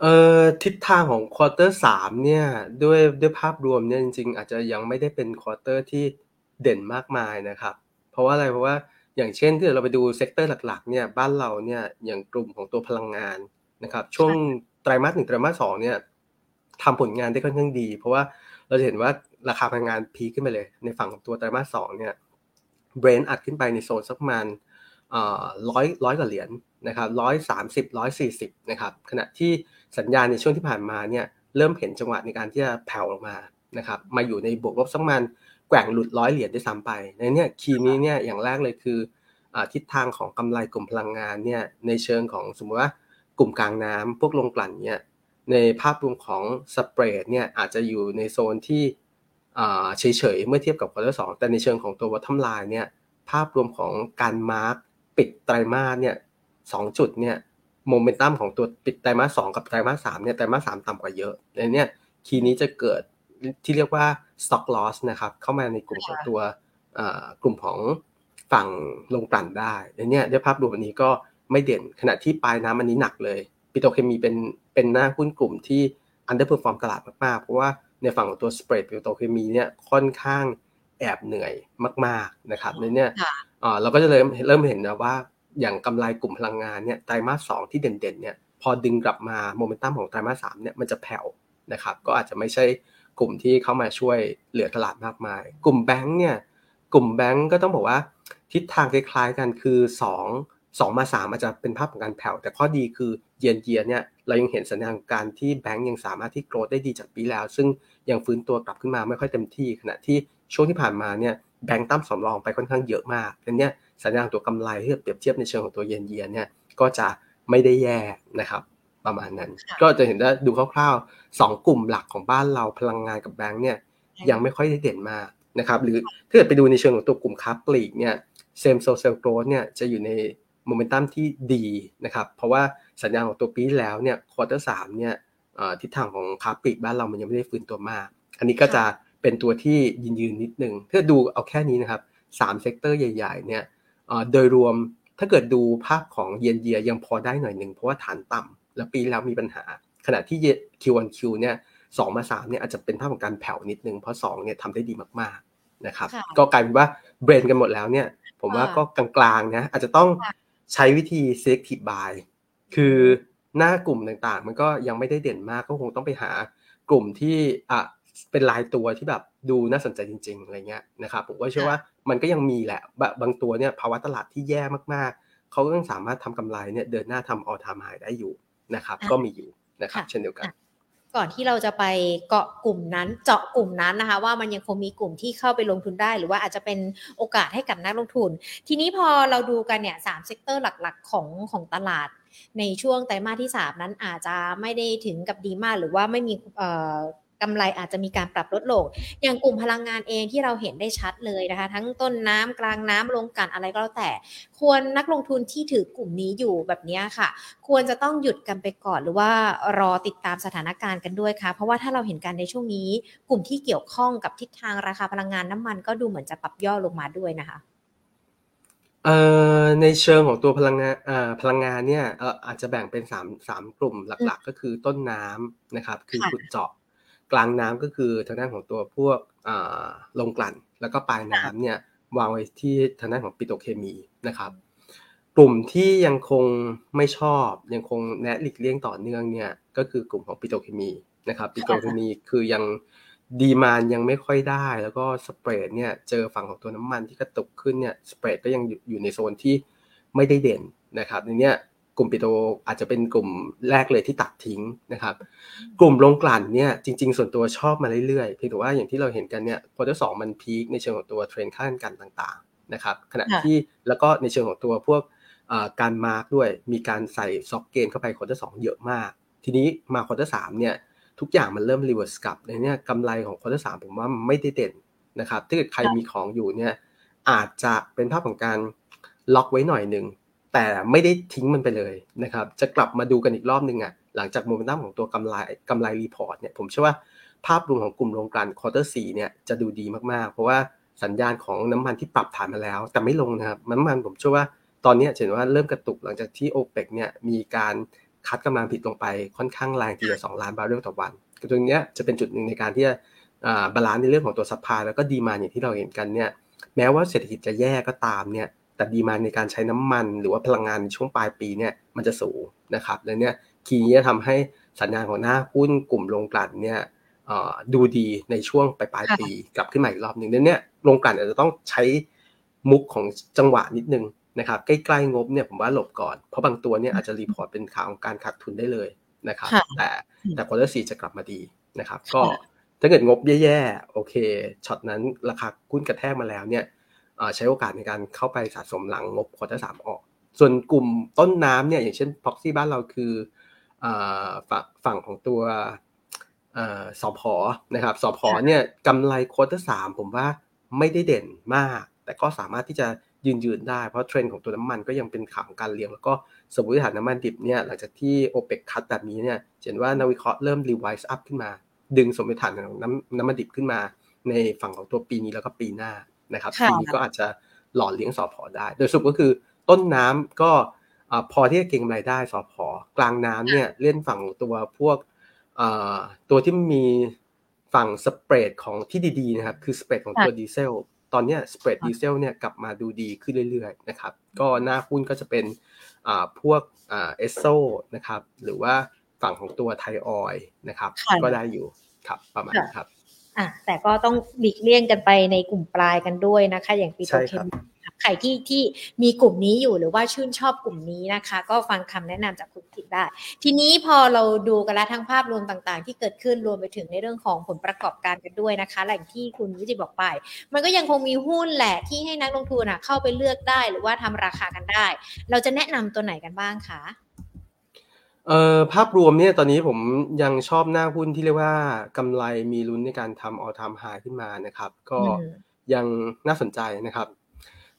เอ่อ ทิศทางของ quarter สามเนี่ย ด้วย ด้วยภาพรวมเนี่ย จริง ๆ อาจจะยังไม่ได้เป็น quarter ที่เด่นมากมายนะครับ เพราะว่าอะไร เพราะว่าอย่างเช่นที่เราไปดู sector หลัก ๆ เนี่ย บ้านเราเนี่ย อย่างกลุ่มของตัวพลังงานนะครับ ช่วงไตรมาสหนึ่งไตรมาสสองเนี่ยทำผลงานได้ค่อนข้างดี เพราะว่าเราจะเห็นว่าราคาพลังงานพีคขึ้นไปเลย ในฝั่งของตัวไตรมาสสองเนี่ยเบรนอัดขึ้นไปในโซนสักประมาณ ร้อยร้อยกว่าเหรียญนะครับร้อยสามสิบร้อยสี่สิบนะครับขณะที่สัญญาณในช่วงที่ผ่านมาเนี่ยเริ่มเห็นจังหวะในการที่จะแผ่วลงมานะครับมาอยู่ในบวกลบสักประมาณแกว่งหลุดร้อยเหรียญได้ซ้ำไปในเนี้ยคีย์นี้เนี่ยอย่างแรกเลยคืออาทิศทางของกำไรกลุ่มพลังงานเนี่ยในเชิงของสมมติว่ากลุ่มกลางน้ำพวกโรงกลั่นเนี่ยในภาพรวมของ spread เนี่ยอาจจะอยู่ในโซนที่เฉยๆเมื่อเทียบกับ quarter สองแต่ในเชิงของตัววัตถุลายเนี่ยภาพรวมของการ mark ปิดไตรมาสเนี่ยสองจุดเนี่ยโมเมนตัมของตัวปิดไตรมาสสองกับไตรมาสสามเนี่ยไตรมาสสามต่ำกว่าเยอะในเนี้ยคีย์นี้จะเกิดที่เรียกว่า stock loss นะครับ เข้ามาในกลุ่มของตัวกลุ่มของฝั่งลงกลั่นได้ในเนี้ยด้วยภาพรวมวันนี้ก็ไม่เด่นขณะที่ปลายน้ำอันนี้หนักเลยปิโตรเคมีเป็นเป็นหน้าหุ้นกลุ่มที่ underperform ตลาดมากๆ เพราะว่าในฝั่งของตัวสเปรดปิโตรเคมีเนี่ยค่อนข้าง แอบเหนื่อยมาก ๆนะครับในเนี้ยเราก็จะเริ่มเริ่มเห็นนะว่าอย่างกำไรกลุ่มพลังงานเนี่ยไตรมาสสองที่เด่นๆเนี่ยพอดึงกลับมาโมเมนตัมของไตรมาสสามเนี่ยมันจะแผ่วนะครับก็อาจจะไม่ใช่กลุ่มที่เข้ามาช่วยเหลือตลาดมากมาย กลุ่มแบงก์เนี่ยกลุ่มแบงก์ก็ต้องบอกว่าทิศทางคล้ายๆกันคือ 2 2 มา3อาจจะเป็นภาพของการแผ่ว แต่ข้อดีคือเยียนเยียเนี่ยเรายังเห็นสัญญาณการที่แบงก์ยังสามารถที่โกรธได้ดีจากปีแล้ว ซึ่งยังฟื้นตัวกลับขึ้นมาไม่ค่อยเต็มที่ขณะที่ ช่วงที่ผ่านมาเนี่ยแบงก์ตั้มสำรองไปค่อนข้างเยอะมากดังนี้สัญญาณตัวกำไรที่เปรียบเทียบในเชิงของตัวเยนเยียเนี่ยก็จะไม่ได้แย่นะครับประมาณนั้น ก็จะเห็นได้ดูคร่าวๆสองกลุ่มหลักของบ้านเราพลังงานกับแบงก์เนี่ยยังไม่ค่อยได้เด่นมากนะครับหรือถ้าเกิดไปดูในเชิงของตัวกลุ่มค้าปลีกเนี่ย same store sales growth เนี่ยจะอยู่ในโมเมนตัมที่ดีนะครับเพราะว่าสัญญาณของตัวปีที่แล้วเนี่ย quarter สามเนี่ยทิศทางของค้าปลีกบ้านเรามันยังไม่ได้ฟื้นตัวมาก อันนี้ก็จะ เป็นตัวที่ยืนยืนนิดนึงถ้าดูเอาแค่นี้นะครับสาม sector ใหญ่ ๆ เนี่ยโดยรวมถ้าเกิดดูภาพของเยนเยียยังพอได้หน่อยหนึ่งเพราะว่าฐานต่ำแล้วปีแล้วมีปัญหา ขณะที่ Q1Q เนี่ยสองมาสามเนี่ยอาจจะเป็นภาพของการแผ่วนิดนึง เพราะสองเนี่ยทำได้ดีมากๆนะครับ ก็กลายเป็นว่าเบรนกันหมดแล้วเนี่ย ผมว่าก็กลางๆนะอาจจะต้องใช้วิธี selective buy คือหน้ากลุ่มต่างๆ มันก็ยังไม่ได้เด่นมากก็คงต้องไปหากลุ่มที่อะ เป็นลายตัวที่แบบดูน่าสนใจจริง ๆอะไรเงี้ยนะครับผมก็เชื่อว่ามันก็ยังมีแหละบางตัวเนี่ยภาวะตลาดที่แย่มากๆ เขาก็ยังสามารถทำกำไรเนี่ยเดินหน้าทำ all time high ได้อยู่นะครับ ก็มีอยู่นะครับ เช่นเดียวกันก่อนที่เราจะไปเจาะกลุ่มนั้นเจาะกลุ่มนั้นนะคะ ว่ามันยังคงมีกลุ่มที่เข้าไปลงทุนได้ หรือว่าอาจจะเป็นโอกาสให้กับนักลงทุน ทีนี้พอเราดูกันเนี่ยสาม sector หลักๆ ของของตลาด ในช่วงไตรมาสที่ 3 นั้นอาจจะไม่ได้ถึงกับดีมาก หรือว่าไม่มี กำไรอาจจะมีการปรับลดลงอย่างกลุ่มพลังงานเองที่เราเห็นได้ชัดเลยนะคะ ทั้งต้นน้ำกลางน้ำลงกันอะไรก็แล้วแต่ ควรนักลงทุนที่ถือกลุ่มนี้อยู่แบบนี้ค่ะ ควรจะต้องหยุดกันไปก่อนหรือว่ารอติดตามสถานการณ์กันด้วยค่ะ เพราะว่าถ้าเราเห็นการในช่วงนี้ กลุ่มที่เกี่ยวข้องกับทิศทางราคาพลังงานน้ำมันก็ดูเหมือนจะปรับย่อลงมาด้วยนะคะเอ่อในเชิงของตัวพลังงานอ่าพลังงานเนี่ยเอ่ออาจจะแบ่งเป็นสามสามกลุ่มหลักๆ ก็คือต้นน้ำนะครับ คือขุดเจาะ กลางน้ำก็คือทางด้านของตัวพวกลงกลั่น แล้วก็ปลายน้ำเนี่ยวางไว้ที่ทางด้านของปิโตเคมีนะครับ กลุ่มที่ยังคงไม่ชอบยังคงแนะหลีกเลี่ยงต่อเนื่องเนี่ยก็คือกลุ่มของปิโตเคมีนะครับปิโตเคมีคือยังดีมานยังไม่ค่อยได้ แล้วก็สเปรดเนี่ยเจอฝั่งของตัวน้ำมันที่กระตุกขึ้นเนี่ยสเปรดก็ยังอยู่ในโซนที่ไม่ได้เด่นนะครับในนี้ กลุ่มปิโตรอาจจะเป็นกลุ่มแรกเลยที่ตัดทิ้งนะครับ กลุ่มโรงกลั่นเนี่ยจริง ๆ ส่วนตัวชอบมาเรื่อยๆเพียงแต่ว่าอย่างที่เราเห็นกันเนี่ยพอที่สองมัน peak ในเชิงของตัวเทรนด์ค่าการกลั่นต่างๆนะครับ ขณะที่แล้วก็ในเชิงของตัวพวกการ mark ด้วยมีการใส่ stock gain เข้าไป quarter สองเยอะมาก ทีนี้มา quarter สามเนี่ยทุกอย่างมันเริ่ม reverse กลับในนี้กำไรของ quarter สามผมว่าไม่ได้เด่นนะครับถ้าเกิดใครมีของอยู่เนี่ยอาจจะเป็นภาพของการล็อกไว้หน่อยหนึ่ง แต่ไม่ได้ทิ้งมันไปเลยนะครับ จะกลับมาดูกันอีกรอบหนึ่งอะหลังจากโมเมนตัมของตัวกำไรกำไร report เนี่ยผมเชื่อว่าภาพรวมของกลุ่มโรงกลั่น quarter สี่เนี่ยจะดูดีมากๆ เพราะว่าสัญญาณของน้ำมันที่ปรับฐานมาแล้ว แต่ไม่ลงนะครับน้ำมันผมเชื่อว่าตอนนี้เห็นว่าเริ่มกระตุกหลังจากที่โอเปกเนี่ยมีการ cut กำลังผลิตลงไปค่อนข้างแรงทีเดียวสองล้านบาร์เรลต่อวันตรงนี้จะเป็นจุดหนึ่งในการที่จะbalance ในเรื่องของตัว supply แล้วก็ demand อย่างที่เราเห็นกันเนี่ยแม้ว่าเศรษฐกิจจะแย่ก็ตามเนี่ย แต่ demand ในการใช้น้ำมัน หรือว่าพลังงานในช่วงปลายปีเนี่ยมันจะสูงนะครับแล้วเนี่ย key นี้ทำให้สัญญาณของหน้าหุ้นกลุ่มโรงกลั่นเนี่ยดูดีในช่วงปลายปลายปีกลับขึ้นมาอีกรอบหนึ่งเนี่ยโรงกลั่นอาจจะต้องใช้มุกของจังหวะนิดนึงนะครับใกล้ๆงบเนี่ยผมว่าหลบก่อน เพราะบางตัวเนี่ยอาจจะ report เป็นข่าวของการขาดทุนได้เลยนะครับ แต่แต่ quarter สี่จะกลับมาดีนะครับ ก็ถ้าเกิดงบแย่ๆโอเคช็อตนั้นราคาหุ้นกระแทกมาแล้วเนี่ย ใช้โอกาสในการเข้าไปสะสมหลังงบ quarter สามออก ส่วนกลุ่มต้นน้ำเนี่ยอย่างเช่น proxy บ้านเราคือฝั่งฝั่งของตัวสอพอนะครับสอพอเนี่ยกำไร quarter สามผมว่าไม่ได้เด่นมาก แต่ก็สามารถที่จะยืนยืนได้เพราะเทรนด์ของตัวน้ำมันก็ยังเป็นขาของการเลี้ยง แล้วก็สมมติฐานน้ำมันดิบเนี่ยหลังจากที่โอเปก cut แบบนี้เนี่ยเห็นว่านักวิเคราะห์เริ่ม revise up ขึ้นมา ดึงสมมติฐานของน้ำน้ำมันดิบขึ้นมา ในฝั่งของตัวปีนี้แล้วก็ปีหน้า นะครับปีนี้ก็อาจจะหล่อเลี้ยงสอพอได้ โดยสรุปก็คือต้นน้ำก็พอที่จะเก็งกำไรได้สอพอกลางน้ำเนี่ยเล่นฝั่งตัวพวกตัวที่มีฝั่ง spread ของที่ดีๆนะครับคือ spread ของตัวดีเซลตอนนี้ spread ดีเซลเนี่ยกลับมาดูดีขึ้นเรื่อยๆนะครับก็หน้าหุ้นก็จะเป็นพวกเอสโซนะครับหรือว่าฝั่งของตัวไทยออยนะครับก็ได้อยู่ครับประมาณครับ อะแต่ก็ต้องหลีกเลี่ยงกันไปในกลุ่มปลายกันด้วยนะคะ อย่างปีโตเคมีใครที่ที่มีกลุ่มนี้อยู่หรือว่าชื่นชอบกลุ่มนี้นะคะ ก็ฟังคำแนะนำจากคุณทิดได้ ทีนี้พอเราดูกันแล้วทั้งภาพรวมต่างๆ ที่เกิดขึ้นรวมไปถึงในเรื่องของผลประกอบการกันด้วยนะคะแหล่งที่คุณวิจิตบอกไป มันก็ยังคงมีหุ้นแหละที่ให้นักลงทุนเข้าไปเลือกได้หรือว่าทำราคากันได้ เราจะแนะนำตัวไหนกันบ้างคะ เอ่อภาพรวมเนี่ยตอนนี้ผมยังชอบหน้าหุ้นที่เรียกว่ากำไรมีลุ้นในการทำออทามไฮขึ้นมานะครับ ก็ยังน่าสนใจนะครับ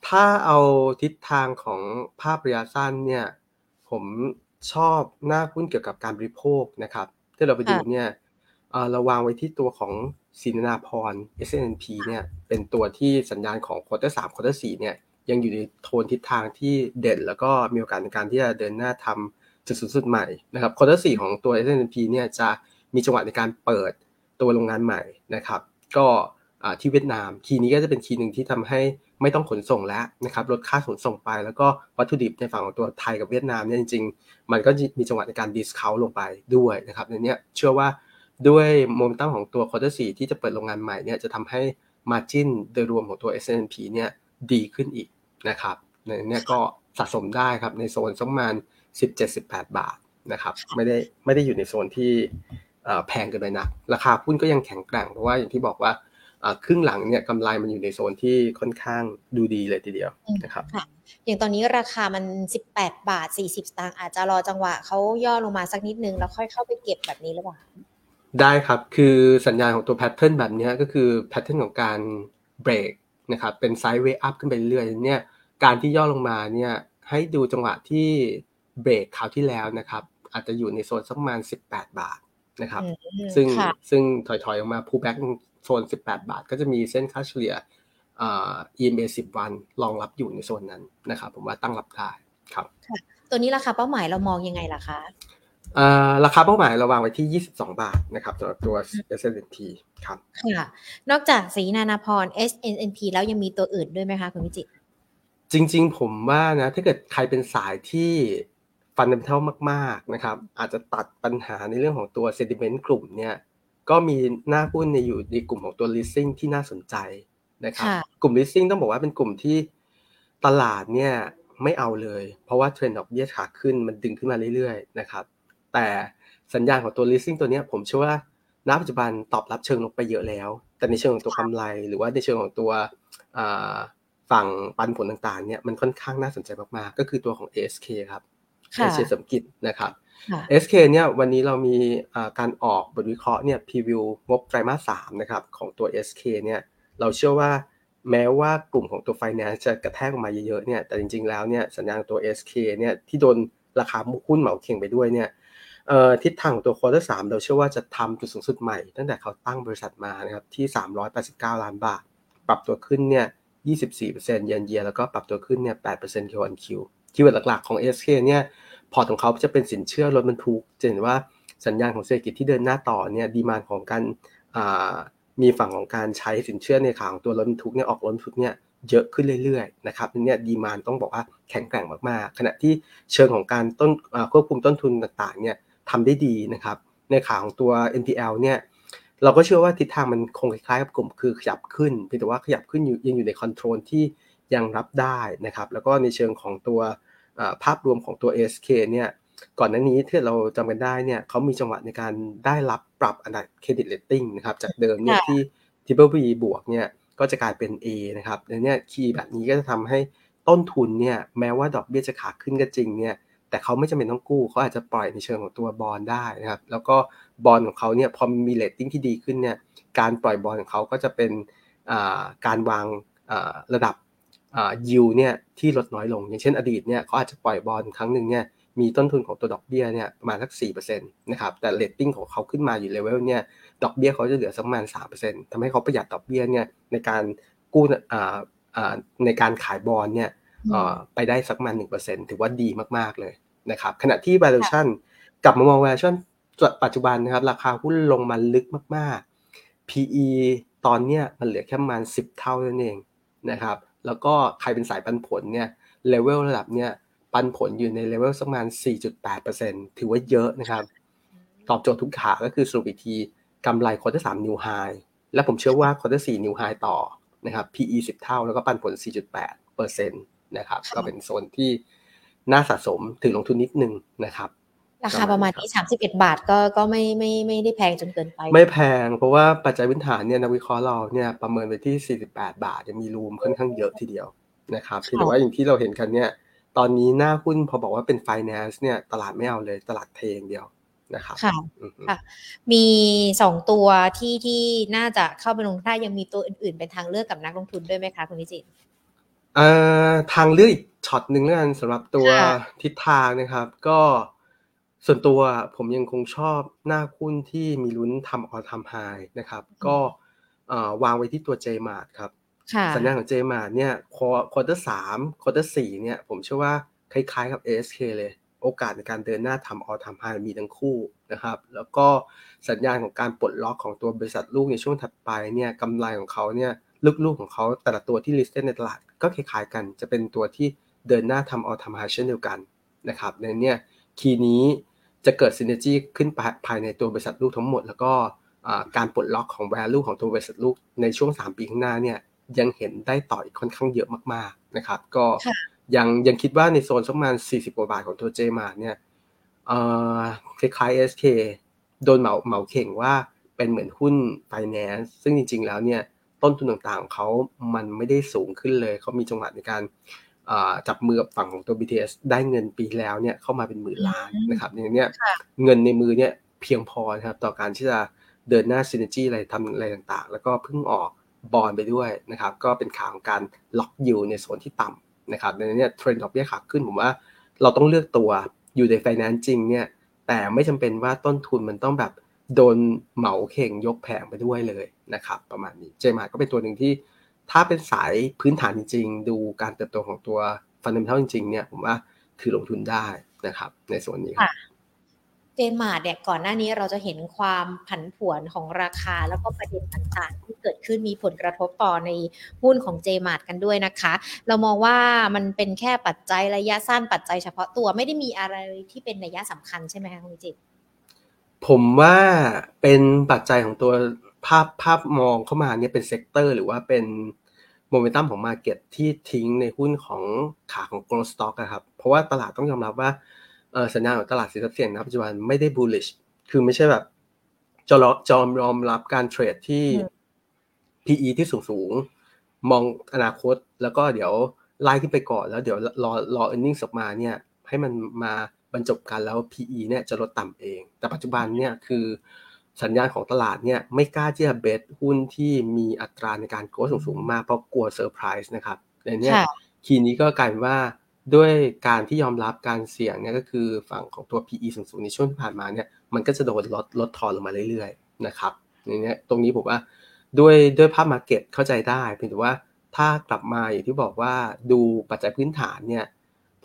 ถ้าเอาทิศทางของภาพระยะสั้นเนี่ยผมชอบหน้าหุ้นเกี่ยวกับการบริโภคนะครับที่เราไปดูเนี่ยเราวางไว้ที่ตัวของสินนาพร S&P เนี่ยเป็นตัวที่สัญญาณของ quarter สาม quarter สี่เนี่ยยังอยู่ในโทนทิศทางที่เด่น แล้วก็มีโอกาสในการที่จะเดินหน้าทำ จุดสูงสุดใหม่นะครับ quarter สี่ของตัว SNNP เนี่ยจะมีจังหวะในการเปิดตัวโรงงานใหม่นะครับ ก็ที่เวียดนาม key นี้ก็จะเป็น key หนึ่งที่ทำให้ไม่ต้องขนส่งแล้วนะครับลดค่าขนส่งไป แล้วก็วัตถุดิบในฝั่งของตัวไทยกับเวียดนามเนี่ยจริงๆ มันก็มีจังหวะในการ discount ลงไปด้วยนะครับในนี้เชื่อว่าด้วยโมเมนตัมของตัว quarter สี่ที่จะเปิดโรงงานใหม่เนี่ยจะทำให้ margin โดยรวมของตัว SNNP เนี่ยดีขึ้นอีกนะครับในนี้ก็สะสมได้ครับในโซนสักประมาณ 17-18 บาทนะครับไม่ได้ไม่ได้อยู่ในโซนที่แพงเกินไปนะราคาหุ้นก็ยังแข็งแกร่งเพราะว่าอย่างที่บอกว่าครึ่งหลังเนี่ยกำไรมันอยู่ในโซนที่ค่อนข้างดูดีเลยทีเดียวนะครับค่ะอย่างตอนนี้ราคามัน 18 บาท 40 สตางค์อาจจะรอจังหวะเขาย่อลงมาสักนิดนึงแล้วค่อยเข้าไปเก็บแบบนี้หรือเปล่าได้ครับ คือสัญญาณของตัว pattern แบบนี้ก็คือ pattern ของการเบรกนะครับเป็น sideway up ขึ้นไปเรื่อยเนี่ยการที่ย่อลงมาเนี่ยให้ดูจังหวะที่ เบรกคราวที่แล้วนะครับ อาจจะอยู่ในโซนสักประมาณ 18 บาทนะครับ ซึ่งซึ่งถอยๆออกมา pull back โซน 18 บาท ก็จะมีเส้นค่าเฉลี่ย EMA 10 วันรองรับอยู่ในโซนนั้นนะครับ ผมว่าตั้งรับได้ครับตัวนี้ราคาเป้าหมายเรามองยังไงล่ะคะราคาเป้าหมายเราวางไว้ที่ 22 บาทนะครับสำหรับตัว S&P ครับค่ะ นอกจากสีนานาพร S&P แล้วยังมีตัวอื่นด้วยไหมคะคุณวิจิต จริง ๆ ผมว่านะ ถ้าเกิดใครเป็นสายที่ ฟันเดมเทลมากๆนะครับ อาจจะตัดปัญหาในเรื่องของตัวเซติเมนต์กลุ่มเนี่ยก็มีหน้าหุ้นในอยู่ในกลุ่มของตัว leasing ที่น่าสนใจนะครับ กลุ่ม leasing ต้องบอกว่าเป็นกลุ่มที่ตลาดเนี่ยไม่เอาเลย เพราะว่าเทรนด์ดอกเบี้ยขาขึ้นมันดึงขึ้นมาเรื่อยๆนะครับ แต่สัญญาณของตัว leasing ตัวนี้ผมเชื่อว่าณปัจจุบันตอบรับเชิงลงไปเยอะแล้ว แต่ในเชิงของตัวกำไร หรือว่าในเชิงของตัวฝั่งปันผลต่างๆเนี่ยมันค่อนข้างน่าสนใจมากๆ ก็คือตัวของ ASK ครับ เอเชียสมกิจนะครับ SK เนี่ยวันนี้เรามีการออกบทวิเคราะห์เนี่ยพรีวิวงบไตรมาสสามนะครับของตัว SK เนี่ยเราเชื่อว่าแม้ว่ากลุ่มของตัว Finance จะกระแทกออกมาเยอะๆเนี่ยแต่จริงๆแล้วเนี่ยสัญญาณตัว SK เนี่ยที่โดนราคาหุ้นเหมาเข่งไปด้วยเนี่ยทิศทางของตัวควอเตอร์สามเราเชื่อว่าจะทำจุดสูงสุดใหม่ ตั้งแต่เขาตั้งบริษัทมานะครับที่ 389 ล้านบาท ปรับตัวขึ้นเนี่ย 24%เยนเยียแล้วก็ปรับตัวขึ้นเนี่ย 8% Q on Q keyword หลักๆของ ASK เนี่ย port ของเขาจะเป็นสินเชื่อรถบรรทุกจะเห็นว่าสัญญาณของเศรษฐกิจที่เดินหน้าต่อเนี่ย demand ของการมีฝั่งของการใช้สินเชื่อในขาของตัวรถบรรทุกเนี่ยออกรถบรรทุกเนี่ยเยอะขึ้นเรื่อยๆนะครับเนี่ย demand ต้องบอกว่าแข็งแกร่งมากๆ ขณะที่เชิงของการต้นควบคุมต้นทุนต่างๆเนี่ยทำได้ดีนะครับในขาของตัว NPL เนี่ยเราก็เชื่อว่าทิศทางมันคงคล้ายๆกับกลุ่มคือขยับขึ้นเพียงแต่ว่าขยับขึ้นอยู่ยังอยู่ใน control ที่ยังรับได้นะครับแล้วก็ในเชิงของตัว ภาพรวมของตัว ASK เนี่ยก่อนหน้านี้ที่เราจำกันได้เนี่ยเขามีจังหวะในการได้รับปรับอันดับ credit rating นะครับจากเดิมเนี่ยที่ Triple B บวกเนี่ยก็จะกลายเป็น A นะครับดังนี้ key แบบนี้ก็จะทำให้ต้นทุนเนี่ยแม้ว่าดอกเบี้ยจะขาขึ้นก็จริงเนี่ยแต่เขาไม่จำเป็นต้องกู้เขาอาจจะปล่อยในเชิงของตัวบอลได้นะครับแล้วก็บอลของเขาเนี่ยพอมีเลตติ้งที่ดีขึ้นเนี่ยการปล่อยบอลของเขาก็จะเป็นการวางระดับ ยิวเนี่ยที่ลดน้อยลง อย่างเช่นอดีตเนี่ยเขาอาจจะปล่อยบอลครั้งหนึ่งเนี่ยมีต้นทุนของตัวดอกเบี้ยเนี่ยประมาณสักสี่เปอร์เซ็นต์นะครับแต่เลตติ้งของเขาขึ้นมาอยู่เลเวลเนี่ยดอกเบี้ยเขาจะเหลือสักประมาณสามเปอร์เซ็นต์ทำให้เขาประหยัดดอกเบี้ยเนี่ยในการกู้ในการขายบอลเนี่ยไปได้สักประมาณหนึ่งเปอร์เซ็นต์ถือว่าดีมากๆเลยนะครับขณะที่ valuation กลับมามอง valuation ปัจจุบันนะครับราคาหุ้นลงมาลึกมากๆ PE ตอนเนี้ยมันเหลือแค่ประมาณ 10 เท่านั้นเองนะครับ แล้วก็ใครเป็นสายปันผลเนี่ยเลเวลระดับเนี่ยปันผลอยู่ในเลเวลสักประมาณ 4.8%ถือว่าเยอะนะครับ ตอบโจทย์ทุกขาก็คือสรุปอีกทีกำไร quarter สาม new high และผมเชื่อว่า quarter สี่ new high ต่อนะครับ PE 10 เท่าแล้วก็ปันผล 4.8%นะครับ ก็เป็นโซนที่น่าสะสมถึงลงทุนนิดนึงนะครับ ราคาประมาณที่สามสิบเอ็ดบาทก็ก็ไม่ไม่ไม่ได้แพงจนเกินไป ไม่แพงเพราะว่าปัจจัยพื้นฐานเนี่ยนักวิเคราะห์เราเนี่ยประเมินไปที่สี่สิบแปดบาทยังมีรูมค่อนข้างเยอะทีเดียวนะครับแต่ว่าอย่างที่เราเห็นกันเนี่ยตอนนี้หน้าหุ้นพอบอกว่าเป็น finance เนี่ยตลาดไม่เอาเลยตลาดเทงเดียวนะครับค่ะค่ะ มีสองตัวที่ที่น่าจะเข้าไปลงทุนได้ยังมีตัวอื่นๆ เป็นทางเลือกกับนักลงทุนด้วยไหมคะคุณวิจิตทางเลือกอีกช็อตหนึ่งแล้วกันสำหรับตัวทิศทางนะครับ ก็ ส่วนตัวผมยังคงชอบหน้าหุ้นที่มีลุ้นทำ all time high นะครับ ก็วางไว้ที่ตัว j m a r t ครับสัญญาณของ j m a r t เนี่ย quarter สาม quarter สี่เนี่ยผมเชื่อว่าคล้ายๆกับ ASK เลย โอโอกาสในการเดินหน้าทำ all time high มีทั้งคู่นะครับ แล้วก็สัญญาณของการปลดล็อกของตัวบริษัทลูกในช่วงถัดไปเนี่ยกำไรของเขาเนี่ยลูกๆของเขาแต่ละตัวที่ listed ในตลาดก็คล้ายๆกัน จะเป็นตัวที่เดินหน้าทำ all time high เช่นเดียวกันนะครับในเนี่ยคีย์นี้ จะเกิด synergy ขึ้นภายในตัวบริษัทลูกทั้งหมด แล้วก็การปลดล็อกของ value ของตัวบริษัทลูกในช่วง 3 ปีข้างหน้าเนี่ยยังเห็นได้ต่อยค่อนข้างเยอะมากๆนะครับ ก็ยังยังคิดว่าในโซนสักประมาณ 40 กว่าบาทของตัวเจมาเนี่ยคล้ายๆ SK โดนเหมาเหมาเข่งว่าเป็นเหมือนหุ้น finance ซึ่งจริงๆแล้วเนี่ยต้นทุนต่างๆของเขามันไม่ได้สูงขึ้นเลย เขามีจังหวะในการ จับมือกับฝั่งของตัว BTS ได้เงินปีแล้วเนี่ยเข้ามาเป็นหมื่นล้านนะครับอย่างนี้เงินในมือเนี่ยเพียงพอนะครับต่อการที่จะเดินหน้าซินเนจี้อะไรทำอะไรต่างๆ แล้วก็เพิ่งออกบอลไปด้วยนะครับ ก็เป็นข่าวของการล็อกยูในโซนที่ต่ำนะครับในนี้เทรนด์ดอกเบี้ยขาขึ้นผมว่าเราต้องเลือกตัวอยู่ในไฟแนนซ์จริงเนี่ยแต่ไม่จำเป็นว่าต้นทุนมันต้องแบบโดนเหมาเข่งยกแผงไปด้วยเลยนะครับ ประมาณนี้เจมาร์ทก็เป็นตัวหนึ่งที่ ถ้าเป็นสายพื้นฐานจริง ๆ ดูการเติบโตของตัว fundamental จริง ๆ เนี่ยผมว่าถือลงทุนได้นะครับ ในส่วนนี้ครับเจมาร์ทเนี่ยก่อนหน้านี้เราจะเห็นความผันผวนของราคาแล้วก็ประเด็นต่างๆ ที่เกิดขึ้นมีผลกระทบต่อในหุ้นของ JMART กันด้วยนะคะ เรามองว่ามันเป็นแค่ปัจจัยระยะสั้นปัจจัยเฉพาะตัวไม่ได้มีอะไรที่เป็นนัยยะสำคัญใช่ไหมคะคุณจิตผมว่าเป็นปัจจัยของตัว ภาพภาพมองเข้ามาเนี่ยเป็น sector หรือว่าเป็นโมเมนตัมของ market ที่ทิ้งในหุ้นของขาของ growth stock นะครับ เพราะว่าตลาดต้องยอมรับว่าสัญญาณของตลาดสินทรัพย์เสี่ยงณปัจจุบันไม่ได้ bullish คือไม่ใช่แบบจะจอมยอมรับการเทรดที่ PE ที่สูงสูงมองอนาคตแล้วก็เดี๋ยวไล่ขึ้นไปก่อนแล้วเดี๋ยวรอรอ e a r n i n g ออกมาเนี่ยให้มันมาบรรจบกันแล้ว PE เนี่ยจะลดต่ำเอง แต่ปัจจุบันเนี่ยคือ สัญญาณของตลาดเนี่ยไม่กล้าที่จะ bet หุ้นที่มีอัตราในการ growth สูงๆมากเพราะกลัวเซอร์ไพรส์นะครับในนี้ key นี้ก็กลายเป็นว่าด้วยการที่ยอมรับการเสี่ยงเนี่ยก็คือฝั่งของตัว PE สูงๆในช่วงที่ผ่านมาเนี่ยมันก็จะโดนลดลดทอนลงมาเรื่อยๆนะครับอย่างเงี้ยตรงนี้ผมว่าด้วยด้วยภาพ market เข้าใจได้เพียงแต่ว่าถ้ากลับมาอย่างที่บอกว่าดูปัจจัยพื้นฐานเนี่ย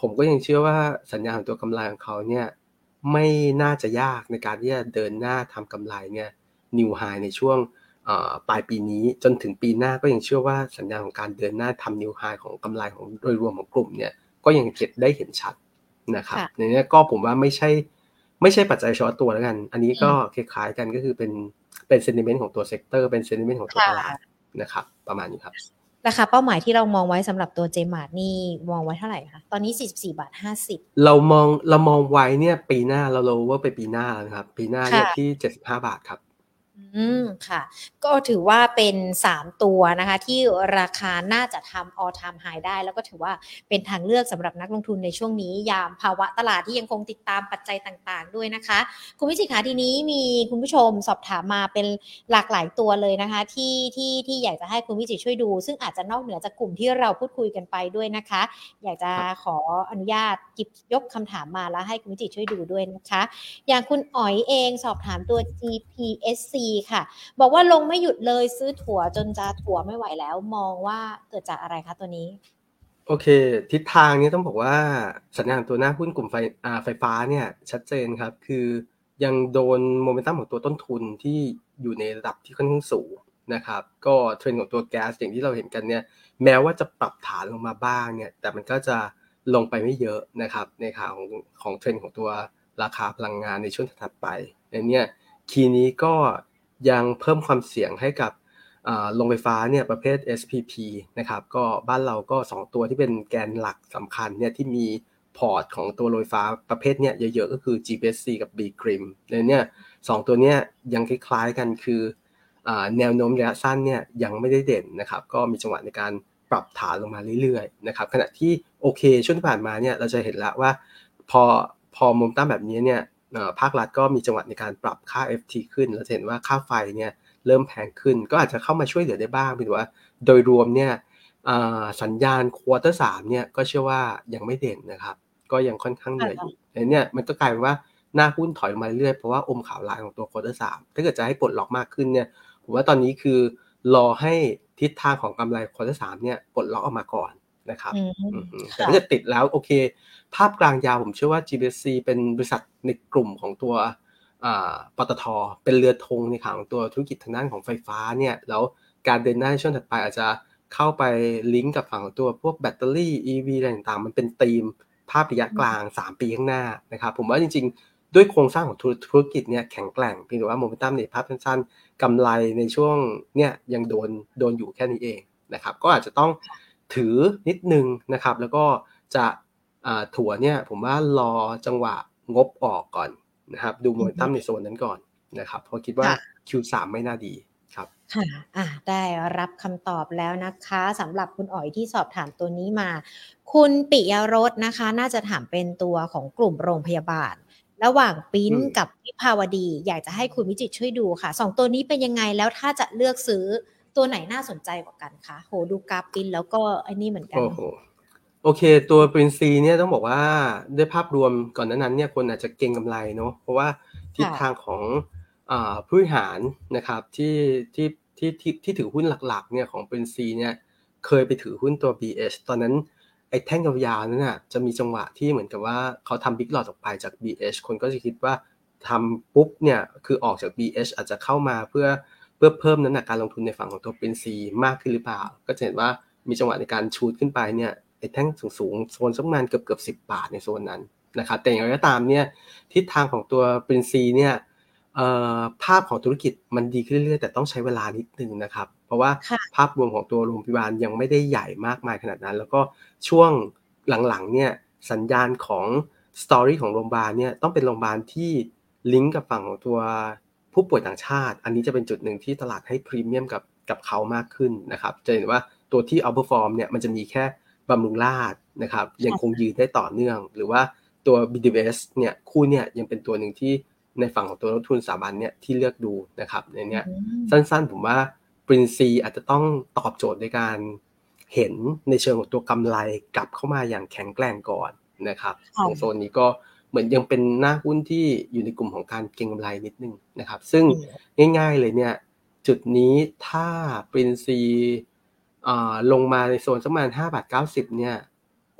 ผมก็ยังเชื่อว่าสัญญาณของตัวกำไรของเขาเนี่ย ไม่น่าจะยากในการที่จะเดินหน้าทำกำไรเนี่ย new high ในช่วงปลายปีนี้จนถึงปีหน้าก็ยังเชื่อว่าสัญญาณของการเดินหน้าทำ new high ของกำไรของโดยรวมของกลุ่มเนี่ยก็ยังเห็นได้เห็นชัดนะครับในนี้ก็ผมว่าไม่ใช่ ไม่ใช่ปัจจัยเฉพาะตัวแล้วกัน อันนี้ก็คล้ายๆกันก็คือเป็นเป็น sentiment ของตัว sector เป็น sentiment ของตัวตลาดนะครับ ประมาณนี้ครับ ราคาเป้าหมายที่เรามองไว้สำหรับตัว JMART นี่มองไว้เท่าไหร่คะตอนนี้ 44บาท50 เรามองเรามองไว้เนี่ยปีหน้าเราเราว่าไปปีหน้านะครับ ปีหน้าเนี่ยที่ 75 บาทครับ อืมค่ะ ก็ถือว่าเป็น 3 ตัวนะคะ ที่ราคาน่าจะทำ all time high ได้ แล้วก็ถือว่าเป็นทางเลือกสำหรับนักลงทุนในช่วงนี้ ยามภาวะตลาดที่ยังคงติดตามปัจจัยต่างๆ ด้วยนะคะ คุณวิจิขาทีนี้มีคุณผู้ชมสอบถามมาเป็นหลากหลายตัวเลยนะคะ ที่ที่ที่อยากจะให้คุณวิจิช่วยดู ซึ่งอาจจะนอกเหนือจากกลุ่มที่เราพูดคุยกันไปด้วยนะคะ อยากจะขออนุญาตจิบยกคำถามมาแล้วให้คุณวิจิช่วยดูด้วยนะคะ อย่างคุณอ๋อยเองสอบถามตัว GPSC ค่ะ บอกว่าลงไม่หยุดเลยซื้อถั่วจนจะถั่วไม่ไหวแล้ว มองว่าเกิดจากอะไรคะตัวนี้ โอเค ทิศทางนี้ต้องบอกว่าสัญญาณตัวหน้าหุ้นกลุ่มไฟไฟฟ้าเนี่ย ชัดเจนครับ คือยังโดนโมเมนตัมของตัวต้นทุนที่อยู่ในระดับที่ค่อนข้างสูงนะครับ ก็เทรนด์ของตัวแก๊สอย่างที่เราเห็นกันเนี่ย แม้ว่าจะปรับฐานลงมาบ้างเนี่ย แต่มันก็จะลงไปไม่เยอะนะครับ ในขาของของเทรนด์ของตัวราคาพลังงานในช่วงถัดไปในเนี้ย key นี้ก็ ยังเพิ่มความเสี่ยงให้กับโรงไฟฟ้าเนี่ยประเภท SPP นะครับก็บ้านเราก็ 2 ตัวที่เป็นแกนหลักสำคัญเนี่ยที่มีพอร์ตของตัวโรงไฟฟ้าประเภทเนี่ยเยอะๆก็คือ GPC กับ B Grim เลยเนี่ยสตัวเนี้ยยังคล้ายๆกันคือแนวโน้มระยะสั้นเนี่ยยังไม่ได้เด่นนะครับก็มีจังหวะในการปรับฐานลงมาเรื่อยๆนะครับขณะที่โอเคช่วงที่ผ่านมาเนี่ยเราจะเห็นแล้วว่าพอพอมุมตั้งแบบนี้เนี่ย ภาครัฐก็มีจังหวะในการปรับค่า FT ขึ้นเราเห็นว่าค่าไฟเนี่ยเริ่มแพงขึ้น ก็อาจจะเข้ามาช่วยเหลือได้บ้างเป็นว่า โดยรวมเนี่ยสัญญาณ quarter สามเนี่ยก็เชื่อว่ายังไม่เด่นนะครับ ก็ยังค่อนข้างเหนื่อยอยู่เนี่ยมันก็กลายเป็นว่าหน้าหุ้นถอยมาเรื่อยเพราะว่าอมข่าวร้ายของตัว quarter สามถ้าเกิดจะให้ปลดล็อกมากขึ้นเนี่ยผมว่าตอนนี้คือรอให้ทิศทางของกำไร quarter สามเนี่ยปลดล็อกออกมาก่อน นะครับแต่ถ้าเกิดติดแล้วโอเค ภาพกลางยาวผมเชื่อว่า GBC เป็นบริษัทในกลุ่มของตัวปตท เป็นเรือธงในข่าวของตัวธุรกิจทางด้านของไฟฟ้าเนี่ยแล้วการเดินหน้าในช่วงถัดไปอาจจะเข้าไปลิงก์กับฝั่งของตัวพวกแบตเตอรี่ EV อะไรต่างๆ มันเป็นธีมภาพระยะกลาง 3 ปีข้างหน้านะครับผมว่าจริงๆ ด้วยโครงสร้างของธุรกิจเนี่ยแข็งแกร่งเพียงแต่ว่าโมเมนตัมในภาพสั้นๆกำไรในช่วงเนี่ยยังโดนโดนอยู่แค่นี้เองนะครับก็อาจจะต้อง ถือนิดนึงนะครับ แล้วก็จะถั่วเนี่ยผมว่ารอจังหวะงบออกก่อนนะครับ ดูโมเมนตัมในโซนนั้นก่อนนะครับเพราะคิดว่า Q3 ไม่น่าดีครับค่ะอะ ได้รับคำตอบแล้วนะคะสำหรับคุณอ๋อยที่สอบถามตัวนี้มา คุณปิยรสนะคะ น่าจะถามเป็นตัวของกลุ่มโรงพยาบาล ระหว่างปิ้นกับวิภาวดี อยากจะให้คุณวิจิตช่วยดูค่ะสองตัวนี้เป็นยังไงแล้วถ้าจะเลือกซื้อ ตัวไหนน่าสนใจกว่ากันคะโหดูกราฟปิ้นแล้วก็ไอ้นี่เหมือนกันโอ้โหโอเค ตัวปรินซีเนี่ยต้องบอกว่าด้วยภาพรวมก่อนนั้นเนี่ยคนอาจจะเก็งกำไรเนาะเพราะว่าทิศทางของผู้บริหารนะครับที่ที่ที่ที่ที่ถือหุ้นหลักๆเนี่ยของปรินซีเนี่ยเคยไปถือหุ้นตัว BH ตอนนั้นไอ้แท่งยาวๆนั้นน่ะจะมีจังหวะที่เหมือนกับว่าเขาทำบิ๊กหลอดออกไปจาก BH คนก็จะคิดว่าทำปุ๊บเนี่ยคือออกจาก BH อาจจะเข้ามาเพื่อเพื่อเพิ่มน้ำหนักการลงทุนในฝั่งของตัวปรินซีมากขึ้นหรือเปล่า ก็จะเห็นว่ามีจังหวะในการชูดขึ้นไปเนี่ยไอ้แท่งสูงๆโซนสักประมาณเกือบเกือบสิบาทในโซนนั้นนะครับแต่อย่างไรก็ตามเนี่ยทิศทางของตัวปรินซีเนี่ยภาพของธุรกิจมันดีขึ้นเรื่อยๆ แต่ต้องใช้เวลานิดนึงนะครับ เพราะว่าภาพรวมของตัวโรงพยาบาลยังไม่ได้ใหญ่มากมายขนาดนั้น แล้วก็ช่วงหลังๆเนี่ยสัญญาณของstory ของโรงพยาบาลเนี่ยต้องเป็นโรงพยาบาลที่ลิงก์กับฝั่งของตัว ผู้ป่วยต่างชาติ อันนี้จะเป็นจุดหนึ่งที่ตลาดให้พรีเมียมกับกับเขามากขึ้นนะครับ จะเห็นว่าตัวที่ outperform เนี่ยมันจะมีแค่บำรุงราษฎร์นะครับ ยังคงยืนได้ต่อเนื่อง หรือว่าตัว BDMS เนี่ยคู่เนี่ยยังเป็นตัวหนึ่งที่ในฝั่งของตัวลงทุนสถาบันเนี่ยที่เลือกดูนะครับในเนี้ยสั้นๆผมว่า PRINC อาจจะต้องตอบโจทย์ในการเห็นในเชิงของตัวกำไรกลับเข้ามาอย่างแข็งแกร่งก่อนนะครับของโซนนี้ก็ เหมือนยังเป็นหน้าหุ้นที่อยู่ในกลุ่มของการเก็งกำไรนิดนึงนะครับ ซึ่งง่าย ๆเลยเนี่ยจุดนี้ถ้าปรินซีลงมาในโซนสักประมาณ5บาท90 เนี่ย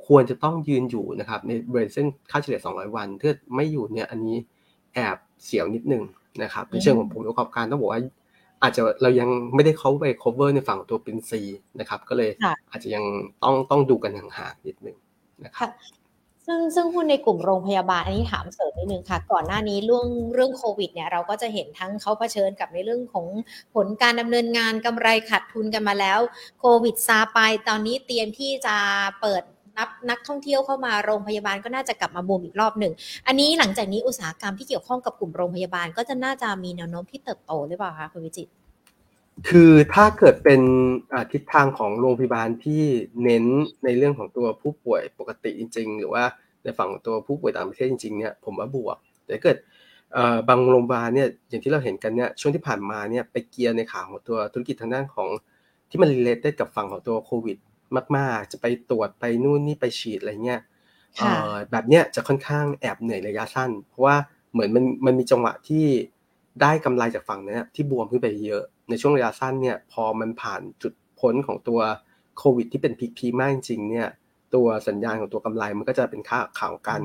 ควรจะต้องยืนอยู่นะครับ ในบริเวณเส้นค่าเฉลี่ย 200 วันถ้าไม่อยู่เนี่ยอันนี้แอบเสียวนิดนึงนะครับในเชิงของผลประกอบการต้องบอกว่า อาจจะเรายังไม่ได้เขาไป cover ในฝั่งตัวเป็นซีนะครับ ก็เลยอาจจะยังต้องต้องดูกันห่างๆนิดนึงนะครับ ซึ่งซึ่งหุ้นในกลุ่มโรงพยาบาลอันนี้ถามเสริมนิดนึงค่ะ ก่อนหน้านี้เรื่องเรื่องโควิดเนี่ยเราก็จะเห็นทั้งเขาเผชิญกับในเรื่องของผลการดำเนินงานกำไรขาดทุนกันมาแล้ว โควิดซาไปตอนนี้เตรียมที่จะเปิดนับนักท่องเที่ยวเข้ามาโรงพยาบาลก็น่าจะกลับมาบูมอีกรอบหนึ่ง อันนี้หลังจากนี้อุตสาหกรรมที่เกี่ยวข้องกับกลุ่มโรงพยาบาลก็จะน่าจะมีแนวโน้มที่เติบโตหรือเปล่าคะคุณวิจิต คือถ้าเกิดเป็นทิศทางของโรงพยาบาลที่เน้นในเรื่องของตัวผู้ป่วยปกติจริง ๆ หรือว่าในฝั่งตัวผู้ป่วยต่างประเทศจริงๆเนี่ยผมว่าบวก แต่เกิดบางโรงพยาบาลเนี่ยอย่างที่เราเห็นกันเนี่ยช่วงที่ผ่านมาเนี่ยไปเกียร์ในข่าวของตัวธุรกิจทางด้านของที่มันรีเลทได้กับฝั่งของตัวโควิด มาก ๆ จะไปตรวจไปนู่นนี่ไปฉีดอะไรเงี้ยแบบเนี้ยจะค่อนข้างแอบเหนื่อยระยะสั้น เพราะว่าเหมือนมันมันมีจังหวะที่ได้กำไรจากฝั่งนี้ที่บวมขึ้นไปเยอะ ในช่วงระยะสั้นเนี่ยพอมันผ่านจุดพ้นของตัวโควิด ที่เป็นพีคพีมากจริงเนี่ยตัวสัญญาณของตัวกำไรมันก็จะเป็นค่าข่าวกัน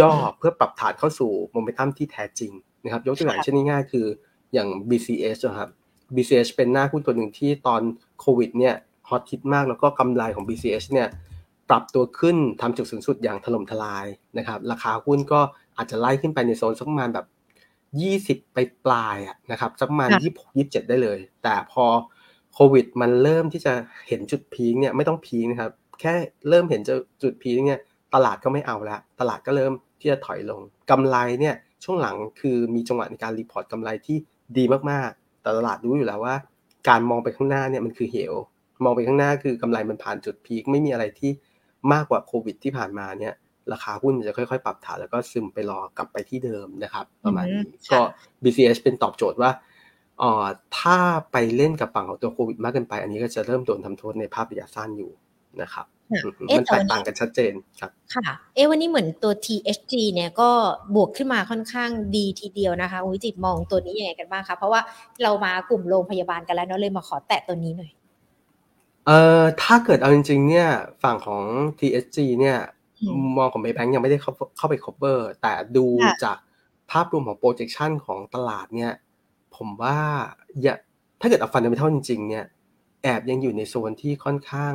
ย่อเพื่อปรับฐานเข้าสู่โมเมนตัมที่แท้จริงนะครับยกตัวอย่างเช่นง่ายๆคืออย่าง BCS นะครับ BCS เป็นหน้าหุ้นตัวหนึ่งที่ตอนโควิดเนี่ยฮอตฮิตมากแล้วก็กำไรของ BCH เนี่ยปรับตัวขึ้นทำจุดสูงสุดอย่างถล่มทลายนะครับราคาหุ้นก็อาจจะไล่ขึ้นไปในโซนสักประมาณแบบ 20ไปปลายนะครับสักประมาณ26 27ได้เลย แต่พอโควิด มันเริ่มที่จะเห็นจุด peak เนี่ยไม่ต้อง peak นะครับ แค่เริ่มเห็นจุด peak เนี่ย ตลาดก็ไม่เอาแล้วตลาดก็เริ่มที่จะถอยลงกำไรเนี่ยช่วงหลังคือมีจังหวะในการ report กำไรที่ดีมากๆ แต่ตลาดรู้อยู่แล้วว่า การมองไปข้างหน้าเนี่ยมันคือเหว มองไปข้างหน้าคือกำไรมันผ่านจุด peak ไม่มีอะไรที่มากกว่าโควิดที่ผ่านมาเนี่ย ราคาหุ้นจะค่อยๆ ปรับฐานแล้วก็ซึมไปรอกลับไปที่เดิมนะครับ ประมาณนี้ก็ BCS เป็นตอบโจทย์ว่าอ๋อถ้าไปเล่นกับฝั่งของตัวโควิดมากเกินไป อันนี้ก็จะเริ่มโดนทำโทษในภาพระยะสั้นอยู่นะครับมันแตกต่างกันชัดเจนครับค่ะ เอ๊วันนี้เหมือนตัว THG เนี่ยก็บวกขึ้นมาค่อนข้างดีทีเดียวนะคะวิจิตมองตัวนี้ยังไงกันบ้างคะเพราะว่าเรามากลุ่มโรงพยาบาลกันแล้วเนาะเลยมาขอแตะตัวนี้หน่อยเอ่อถ้าเกิดเอาจริง ๆ เนี่ยฝั่งของ TSG เนี่ยอื มมองของ Maybank ยังไม่ได้เข้าเข้าไป cover แต่ดูค่ะจากภาพรวมของ projection ของตลาดเนี่ย ผมว่าอย่าถ้าเกิดเอา fundamental จริง ๆ เนี่ย แอบยังอยู่ในโซนที่ค่อนข้าง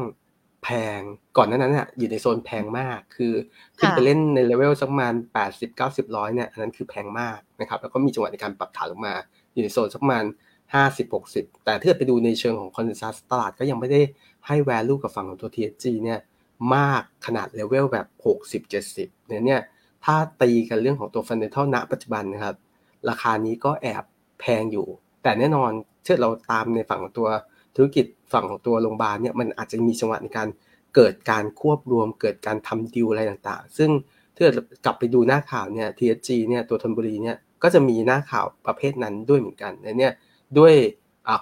แพง ก่อนหน้านั้นน่ะอยู่ในโซนแพงมาก คือขึ้นไปค่ะเล่นในเลเวลสักประมาณ80 90 100เนี่ยอันนั้นคือแพงมากนะครับ แล้วก็มีจังหวะในการปรับฐานลงมา อยู่ในโซนสักประมาณ50 60 แต่ถ้าเกิดไปดูในเชิงของ consensus ตลาดก็ยังไม่ได้ให้ value กับฝั่งของตัว TSG เนี่ย มากขนาดเลเวลแบบ 60 70เนี่ยเนี่ยถ้าตีกันเรื่องของตัว fundamental ณปัจจุบันนะครับ ราคานี้ก็แอบแพงอยู่ แต่แน่นอนเชื่อเราตามในฝั่งของตัวธุรกิจฝั่งของตัวโรงพยาบาลเนี่ยมันอาจจะมีจังหวะในการเกิดการควบรวม เกิดการทำดีลอะไรต่างๆ ซึ่งถ้าเกิดกลับไปดูหน้าข่าวเนี่ย TSG เนี่ยตัวธนบุรีเนี่ยก็จะมีหน้าข่าวประเภทนั้นด้วยเหมือนกันและเนี่ยด้วย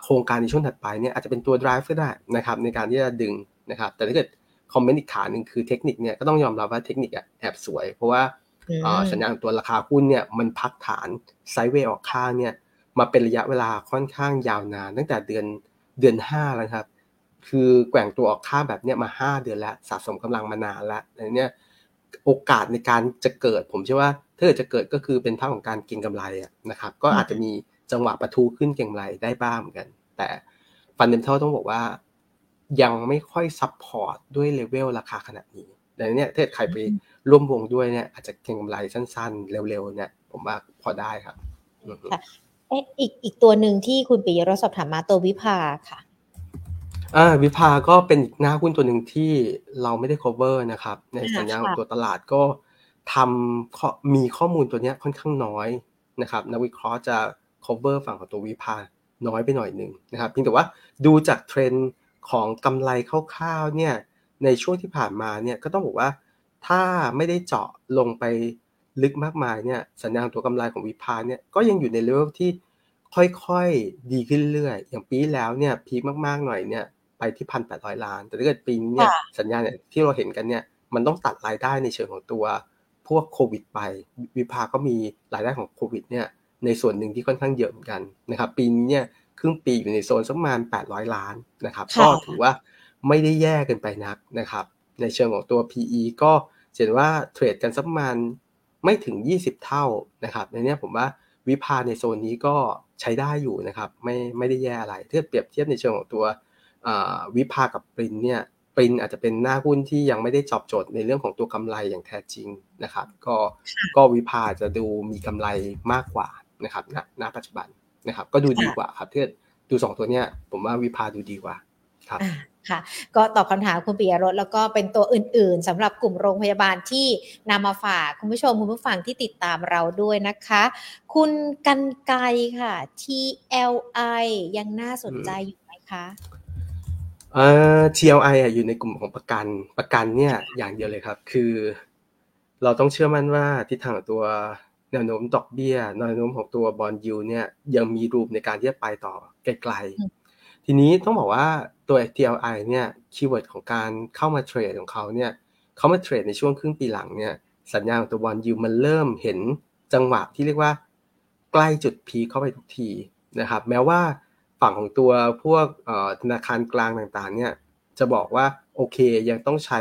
โครงการในช่วงถัดไปเนี่ยอาจจะเป็นตัว drive ก็ได้นะครับในการที่จะดึงนะครับแต่ถ้าเกิด คอมเมนต์อีกขาหนึ่งคือเทคนิคเนี่ยก็ต้องยอมรับว่าเทคนิคอะแอบสวย เพราะว่าอืมอ่าสัญญาณของตัวราคาหุ้นเนี่ยมันพักฐานไซด์เวย์ออกข้างเนี่ยมาเป็นระยะเวลาค่อนข้างยาวนาน ตั้งแต่เดือนเดือนห้าแล้วครับ คือแกว่งตัวออกข้างแบบเนี้ยมาห้าเดือนแล้วสะสมกำลังมานานแล้วอันเนี้ยโอกาสในการจะเกิด ผมเชื่อว่าถ้าเกิดจะเกิดก็คือเป็นภาพของการเก็งกำไรอะนะครับ ก็อาจจะมีจังหวะปะทุขึ้นเก็งกำไรได้บ้างเหมือนกัน แต่ fundamental ต้องบอกว่า ยังไม่ค่อย support ด้วยเลเวลราคาขนาดนี้ดังนั้นเนี่ยถ้าเกิดใครไปร่วมวงด้วยเนี่ยอาจจะเก็งกำไรสั้นๆ เร็วๆเนี่ยผมว่าพอได้ครับอือฮึค่ะเอ๊ะอีกอีกตัวหนึ่งที่คุณปิยรสสอบถามมาตัว VIBHA ค่ะอ่า VIBHA ก็เป็นอีกหน้าหุ้นตัวหนึ่งที่เราไม่ได้ cover นะครับ ในอ่าสัญญาณค่ะของตัวตลาดก็ทำข้อมีข้อมูลตัวเนี้ยค่อนข้างน้อยนะครับนักวิเคราะห์จะ cover ฝั่งของตัววิภาน้อยไปหน่อยหนึ่งนะครับเพียงแต่ว่าดูจากเทรนด์ ของกำไรคร่าวๆเนี่ยในช่วงที่ผ่านมาเนี่ยก็ต้องบอกว่าถ้าไม่ได้เจาะลงไปลึกมากมายเนี่ยสัญญาณตัวกำไรของวิภาเนี่ยก็ยังอยู่ในเลเวลที่ค่อยๆดีขึ้นเรื่อยๆอย่างปีที่แล้วเนี่ยพีคมากๆหน่อยเนี่ยไปที่พันแปดร้อยล้าน แต่ถ้าเกิดปีนี้เนี่ยค่ะสัญญาณเนี่ยที่เราเห็นกันเนี่ยมันต้องตัดรายได้ในเชิงของตัวพวกโควิดไป วิภาก็มีรายได้ของโควิดเนี่ยในส่วนหนึ่งที่ค่อนข้างเยอะเหมือนกันนะครับปีนี้เนี่ยค รึ่งปีอยู่ในโซนสักประมาณ 800 ล้านนะครับค่ะก็ถือว่าไม่ได้แย่เกินไปนักนะครับ ในเชิงของตัว PE ก็เห็นว่าเทรดกันสักประมาณไม่ถึง 20 เท่านะครับ ในเนี้ยผมว่าวิภาในโซนนี้ก็ใช้ได้อยู่นะครับ ไม่ไม่ได้แย่อะไรถ้าเปรียบเทียบในเชิงของตัวอ่าวิภากับปรินเนี่ยปรินอาจจะเป็นหน้าหุ้นที่ยังไม่ได้ตอบโจทย์ในเรื่องของตัวกำไรอย่างแท้จริงนะครับ ก็ก็วิภาจะดูมีกำไรมากกว่านะครับณณปัจจุบัน นะครับ ก็ดูดีกว่าครับถ้าดูสองตัวเนี้ย ผมว่าวิภาดูดีกว่าครับอ่าค่ะก็ตอบคำถามคุณปิยรสแล้วก็เป็นตัวอื่นๆสำหรับกลุ่มโรงพยาบาลที่นำมาฝากคุณผู้ชมคุณผู้ฟังที่ติดตามเราด้วยนะคะ คุณกันไกรค่ะ TLI ยังน่าสนใจอยู่ไหมคะเอ่อ TLI อะอยู่ในกลุ่มของประกันประกันเนี่ยอย่างเดียวเลยครับ คือ เราต้องเชื่อมั่นว่าทิศทางของตัว แนวโน้มดอกเบี้ยแนวโน้มของตัว bond yield เนี่ยยังมีรูปในการที่จะไปต่อไกลอืมๆทีนี้ต้องบอกว่าตัว TLI เนี่ย keyword ของการเข้ามาเทรดของเขาเนี่ยเขามาเทรดในช่วงครึ่งปีหลังเนี่ยสัญญาณของตัวบอลยูมันเริ่มเห็นจังหวะที่เรียกว่าใกล้จุดพีคเข้าไปทุกทีนะครับแม้ว่าฝั่งของตัวพวกเอ่อธนาคารกลางต่างๆเนี่ยจะบอกว่าโอเคยังต้องใช้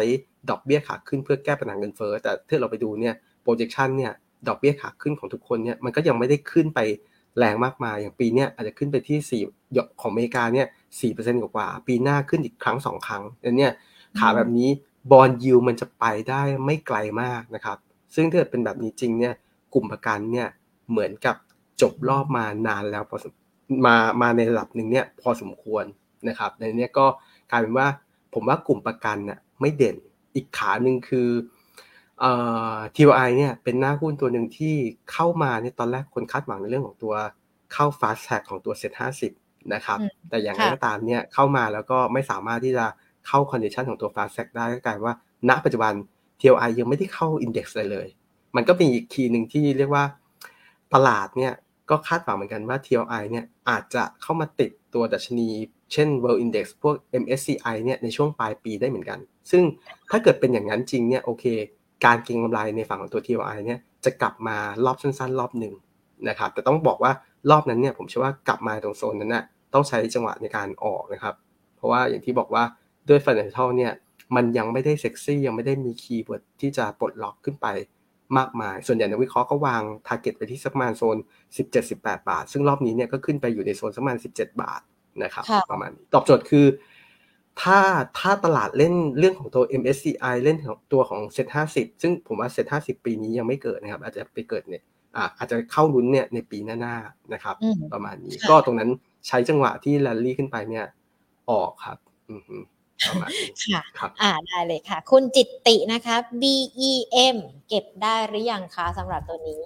ดอกเบี้ยขาขึ้นเพื่อแก้ปัญหาเงินเฟ้อแต่ถ้าเราไปดูเนี่ย projection เนี่ย ดอกเบี้ยขาขึ้นของทุกคนเนี่ยมันก็ยังไม่ได้ขึ้นไปแรงมากมายอย่างปีเนี้ยอาจจะขึ้นไปที่สี่ของอเมริกาเนี่ยสี่เปอร์เซ็นต์กว่า ปีหน้าขึ้นอีกครั้งสองครั้งแล้วเนี่ยขาแบบนี้บอลยูมันจะไปได้ไม่ไกลมากนะครับ ซึ่งถ้าเกิดเป็นแบบนี้จริงเนี่ยกลุ่มประกันเนี่ยเหมือนกับจบรอบมานานแล้วพอมามาในระดับหนึ่งเนี่ยพอสมควรนะครับในนี้ก็กลายเป็นว่าผมว่ากลุ่มประกันน่ะไม่เด่นอีกขาหนึ่งคือ เอ่อ TOI เนี่ยเป็นหน้าหุ้นตัวหนึ่งที่เข้ามาเนี่ยตอนแรกคนคาดหวังในเรื่องของตัวเข้า fast tag ของตัว set 50นะครับอืมแต่อย่างไรค่ะก็ตามเนี่ยเข้ามาแล้วก็ไม่สามารถที่จะเข้า condition ของตัว fast tag ได้ก็กลายว่า ณ ปัจจุบัน TLI ยังไม่ได้เข้า index เลยเลย มันก็มีอีกคีย์หนึ่งที่เรียกว่าตลาดเนี่ยก็คาดหวังเหมือนกันว่า TLI เนี่ยอาจจะเข้ามาติดตัวดัชนี เช่น World Index พวก MSCI เนี่ยในช่วงปลายปีได้เหมือนกัน ซึ่งถ้าเกิดเป็นอย่างนั้นจริงเนี่ยโอเค การเก็งกำไรในฝั่งของตัว TLI เนี่ยจะกลับมารอบสั้น ๆ รอบหนึ่งนะครับแต่ต้องบอกว่ารอบนั้นเนี่ยผมเชื่อว่ากลับมาตรงโซนนั้นน่ะต้องใช้จังหวะในการออกนะครับ เพราะว่าอย่างที่บอกว่าด้วย Financial เนี่ยมันยังไม่ได้เซ็กซี่ยังไม่ได้มี keyword ที่จะปลดล็อกขึ้นไปมากมาย ส่วนใหญ่นักวิเคราะห์ก็วาง t a r g e t ไปที่สักประมาณโซน 17-18 บาท ซึ่งรอบนี้เนี่ยก็ขึ้นไปอยู่ในโซนสักประมาณ 17 บาทนะครับประมาณนี้ตอบโจทย์คือ ถ้าถ้าตลาดเล่นเรื่องของตัว MSCI เล่นของตัวของ SET 50ซึ่งผมว่า Set 50ปีนี้ยังไม่เกิดนะครับ อาจจะไปเกิดเนี่ยอาจจะเข้าลุ้นเนี่ยในปีหน้าๆนะครับ ประมาณนี้ก็ตรงนั้นใช้จังหวะที่แลนลี่ขึ้นไปเนี่ยออกครับประมาณนี้ค่ะอ่าได้เลยค่ะ คุณจิตตินะคะ BEM เก็บได้หรือยังคะสำหรับตัวนี้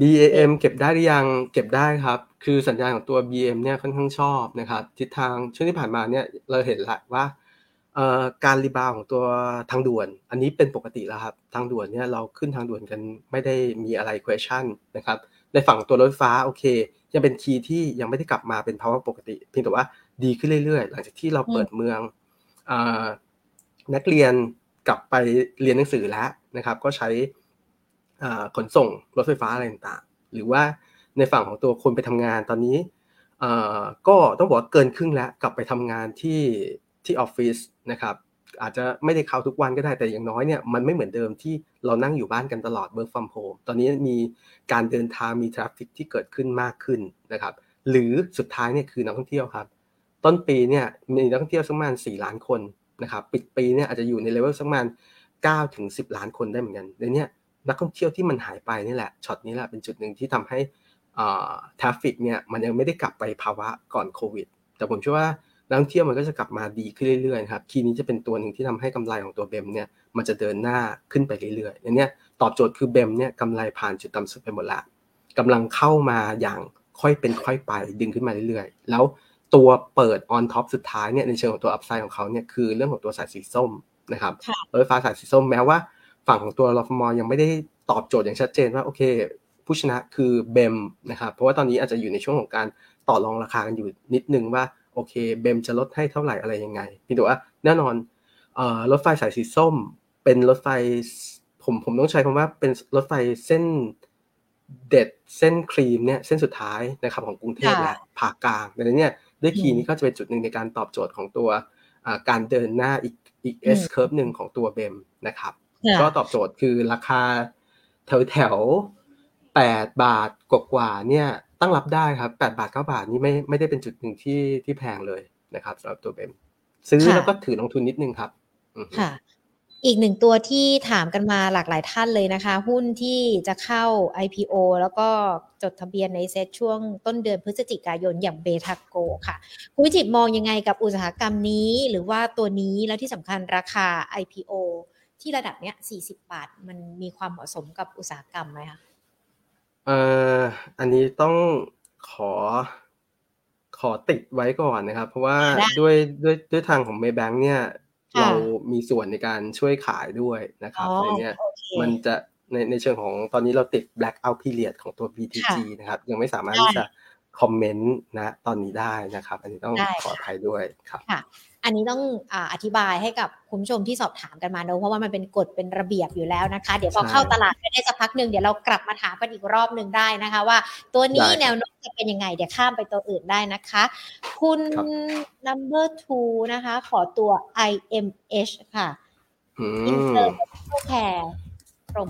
BAM เก็บได้หรือยังเก็บได้ครับ คือสัญญาณของตัว BM เนี่ยค่อนข้างชอบนะครับทิศทางช่วงที่ผ่านมาเนี่ยเราเห็นแหละว่าการรีบาวของตัวทางด่วน อันนี้เป็นปกติแล้วครับทางด่วนเนี่ยเราขึ้นทางด่วนกันไม่ได้มีอะไร question นะครับในฝั่งตัวรถฟ้าโอเคยังเป็นคีย์ที่ยังไม่ได้กลับมาเป็นภาวะปกติ เพียงแต่ว่าดีขึ้นเรื่อยๆ หลังจากที่เราเปิดเมืองนักเรียนกลับไปเรียนหนังสือแล้วนะครับ ก็ใช้ ขนส่งรถไฟฟ้าอะไรต่างๆ หรือว่าในฝั่งของตัวคนไปทำงานตอนนี้ก็ต้องบอกเกินครึ่งแล้วกลับไปทำงานที่ที่ออฟฟิศนะครับอาจจะไม่ได้เข้าทุกวันก็ได้แต่อย่างน้อยเนี่ยมันไม่เหมือนเดิมที่เรานั่งอยู่บ้านกันตลอด work from home ตอนนี้มีการเดินทางมี traffic ที่เกิดขึ้นมากขึ้นนะครับหรือสุดท้ายเนี่ยคือนักท่องเที่ยวครับ ต้นปีเนี่ยมีนักท่องเที่ยวสักประมาณ4ล้านคนนะครับปิดปีเนี่ยอาจจะอยู่ในเลเวลสักประมาณ9ถึง10 ล้านคนได้เหมือนกันในเนี้ย นักท่องเที่ยวที่มันหายไปนี่แหละช็อตนี้แหละเป็นจุดหนึ่งที่ทำให้traffic เนี่ยมันยังไม่ได้กลับไปภาวะก่อนโควิด แต่ผมเชื่อว่านักท่องเที่ยวมันก็จะกลับมาดีขึ้นเรื่อยๆครับ key นี้จะเป็นตัวหนึ่งที่ทำให้กำไรของตัว BEM เนี่ยมันจะเดินหน้าขึ้นไปเรื่อยๆอันนี้ตอบโจทย์คือ BEM เนี่ยกำไรผ่านจุดต่ำสุดไปหมดละกำลังเข้ามาอย่างค่อยเป็นค่อยไปดึงขึ้นมาเรื่อยๆ แล้วตัวเปิด on top สุดท้ายเนี่ยในเชิงของตัว upside ของเขาเนี่ยคือเรื่องของตัวสายสีส้มนะครับรถไฟฟ้าสายสีส้มแม้ว่า ฝั่งของตัวรฟมยังไม่ได้ตอบโจทย์อย่างชัดเจนว่าโอเคผู้ชนะคือเบมนะครับเพราะว่าตอนนี้อาจจะอยู่ในช่วงของการต่อรองราคากันอยู่นิดนึงว่าโอเคเบมจะลดให้เท่าไหร่อะไรยังไงพี่ดูว่าแน่นอนรถไฟสายสีส้ม เป็นรถไฟผมผมต้องใช้คำว่าเป็นรถไฟเส้นเด็ดเส้นครีมเนี่ยเส้นสุดท้ายนะครับของกรุงเทพและภาคกลางดังนั้นเนี่ยด้วยคีย์นี้ก็จะเป็นจุดหนึ่งในการตอบโจทย์ของตัวการเดินหน้าอีกอีก S curve หนึ่งของตัวเบมนะครับ ก็ตอบโจทย์คือราคาแถวแถวแปดบาทกว่าเนี่ยตั้งรับได้ครับแปดบาทเก้าบาทนี่ไม่ไม่ได้เป็นจุดหนึ่งที่ที่แพงเลยนะครับสำหรับตัวเบมซื้อแล้วก็ถือลงทุนนิดนึงครับค่ะ อีกหนึ่งตัวที่ถามกันมาหลากหลายท่านเลยนะคะ หุ้นที่จะเข้า IPO แล้วก็จดทะเบียนในเซตช่วงต้นเดือนพฤศจิกายนอย่างเบทาโกค่ะ คุณวิจิตมองยังไงกับอุตสาหกรรมนี้ หรือว่าตัวนี้แล้วที่สำคัญราคา IPO ที่ระดับเนี้ย40บาทมันมีความเหมาะสมกับอุตสาหกรรมไหมคะเอ่ออันนี้ต้องขอขอติดไว้ก่อนนะครับ เพราะว่าด้วยด้วยด้วยทางของ Maybank เนี่ย เรามีส่วนในการช่วยขายด้วยนะครับในเนี้ยมันจะในในเชิงของตอนนี้เราติด black out period ของตัว BTG นะครับ ยังไม่สามารถที่จะคอมเมนต์นะตอนนี้ได้นะครับ อันนี้ต้องขออภัยด้วยครับ อันนี้ต้องอธิบายให้กับคุณผู้ชมที่สอบถามกันมาเนอะเพราะว่ามันเป็นกฎเป็นระเบียบอยู่แล้วนะคะ เดี๋ยวพอเข้าตลาดไปได้สักพักหนึ่งเดี๋ยวเรากลับมาถามกันอีกรอบหนึ่งได้นะคะ ว่าตัวนี้แนวโน้มจะเป็นยังไง เดี๋ยวข้ามไปตัวอื่นได้นะคะ คุณ number two นะคะ ขอตัว IMH ค่ะ International Care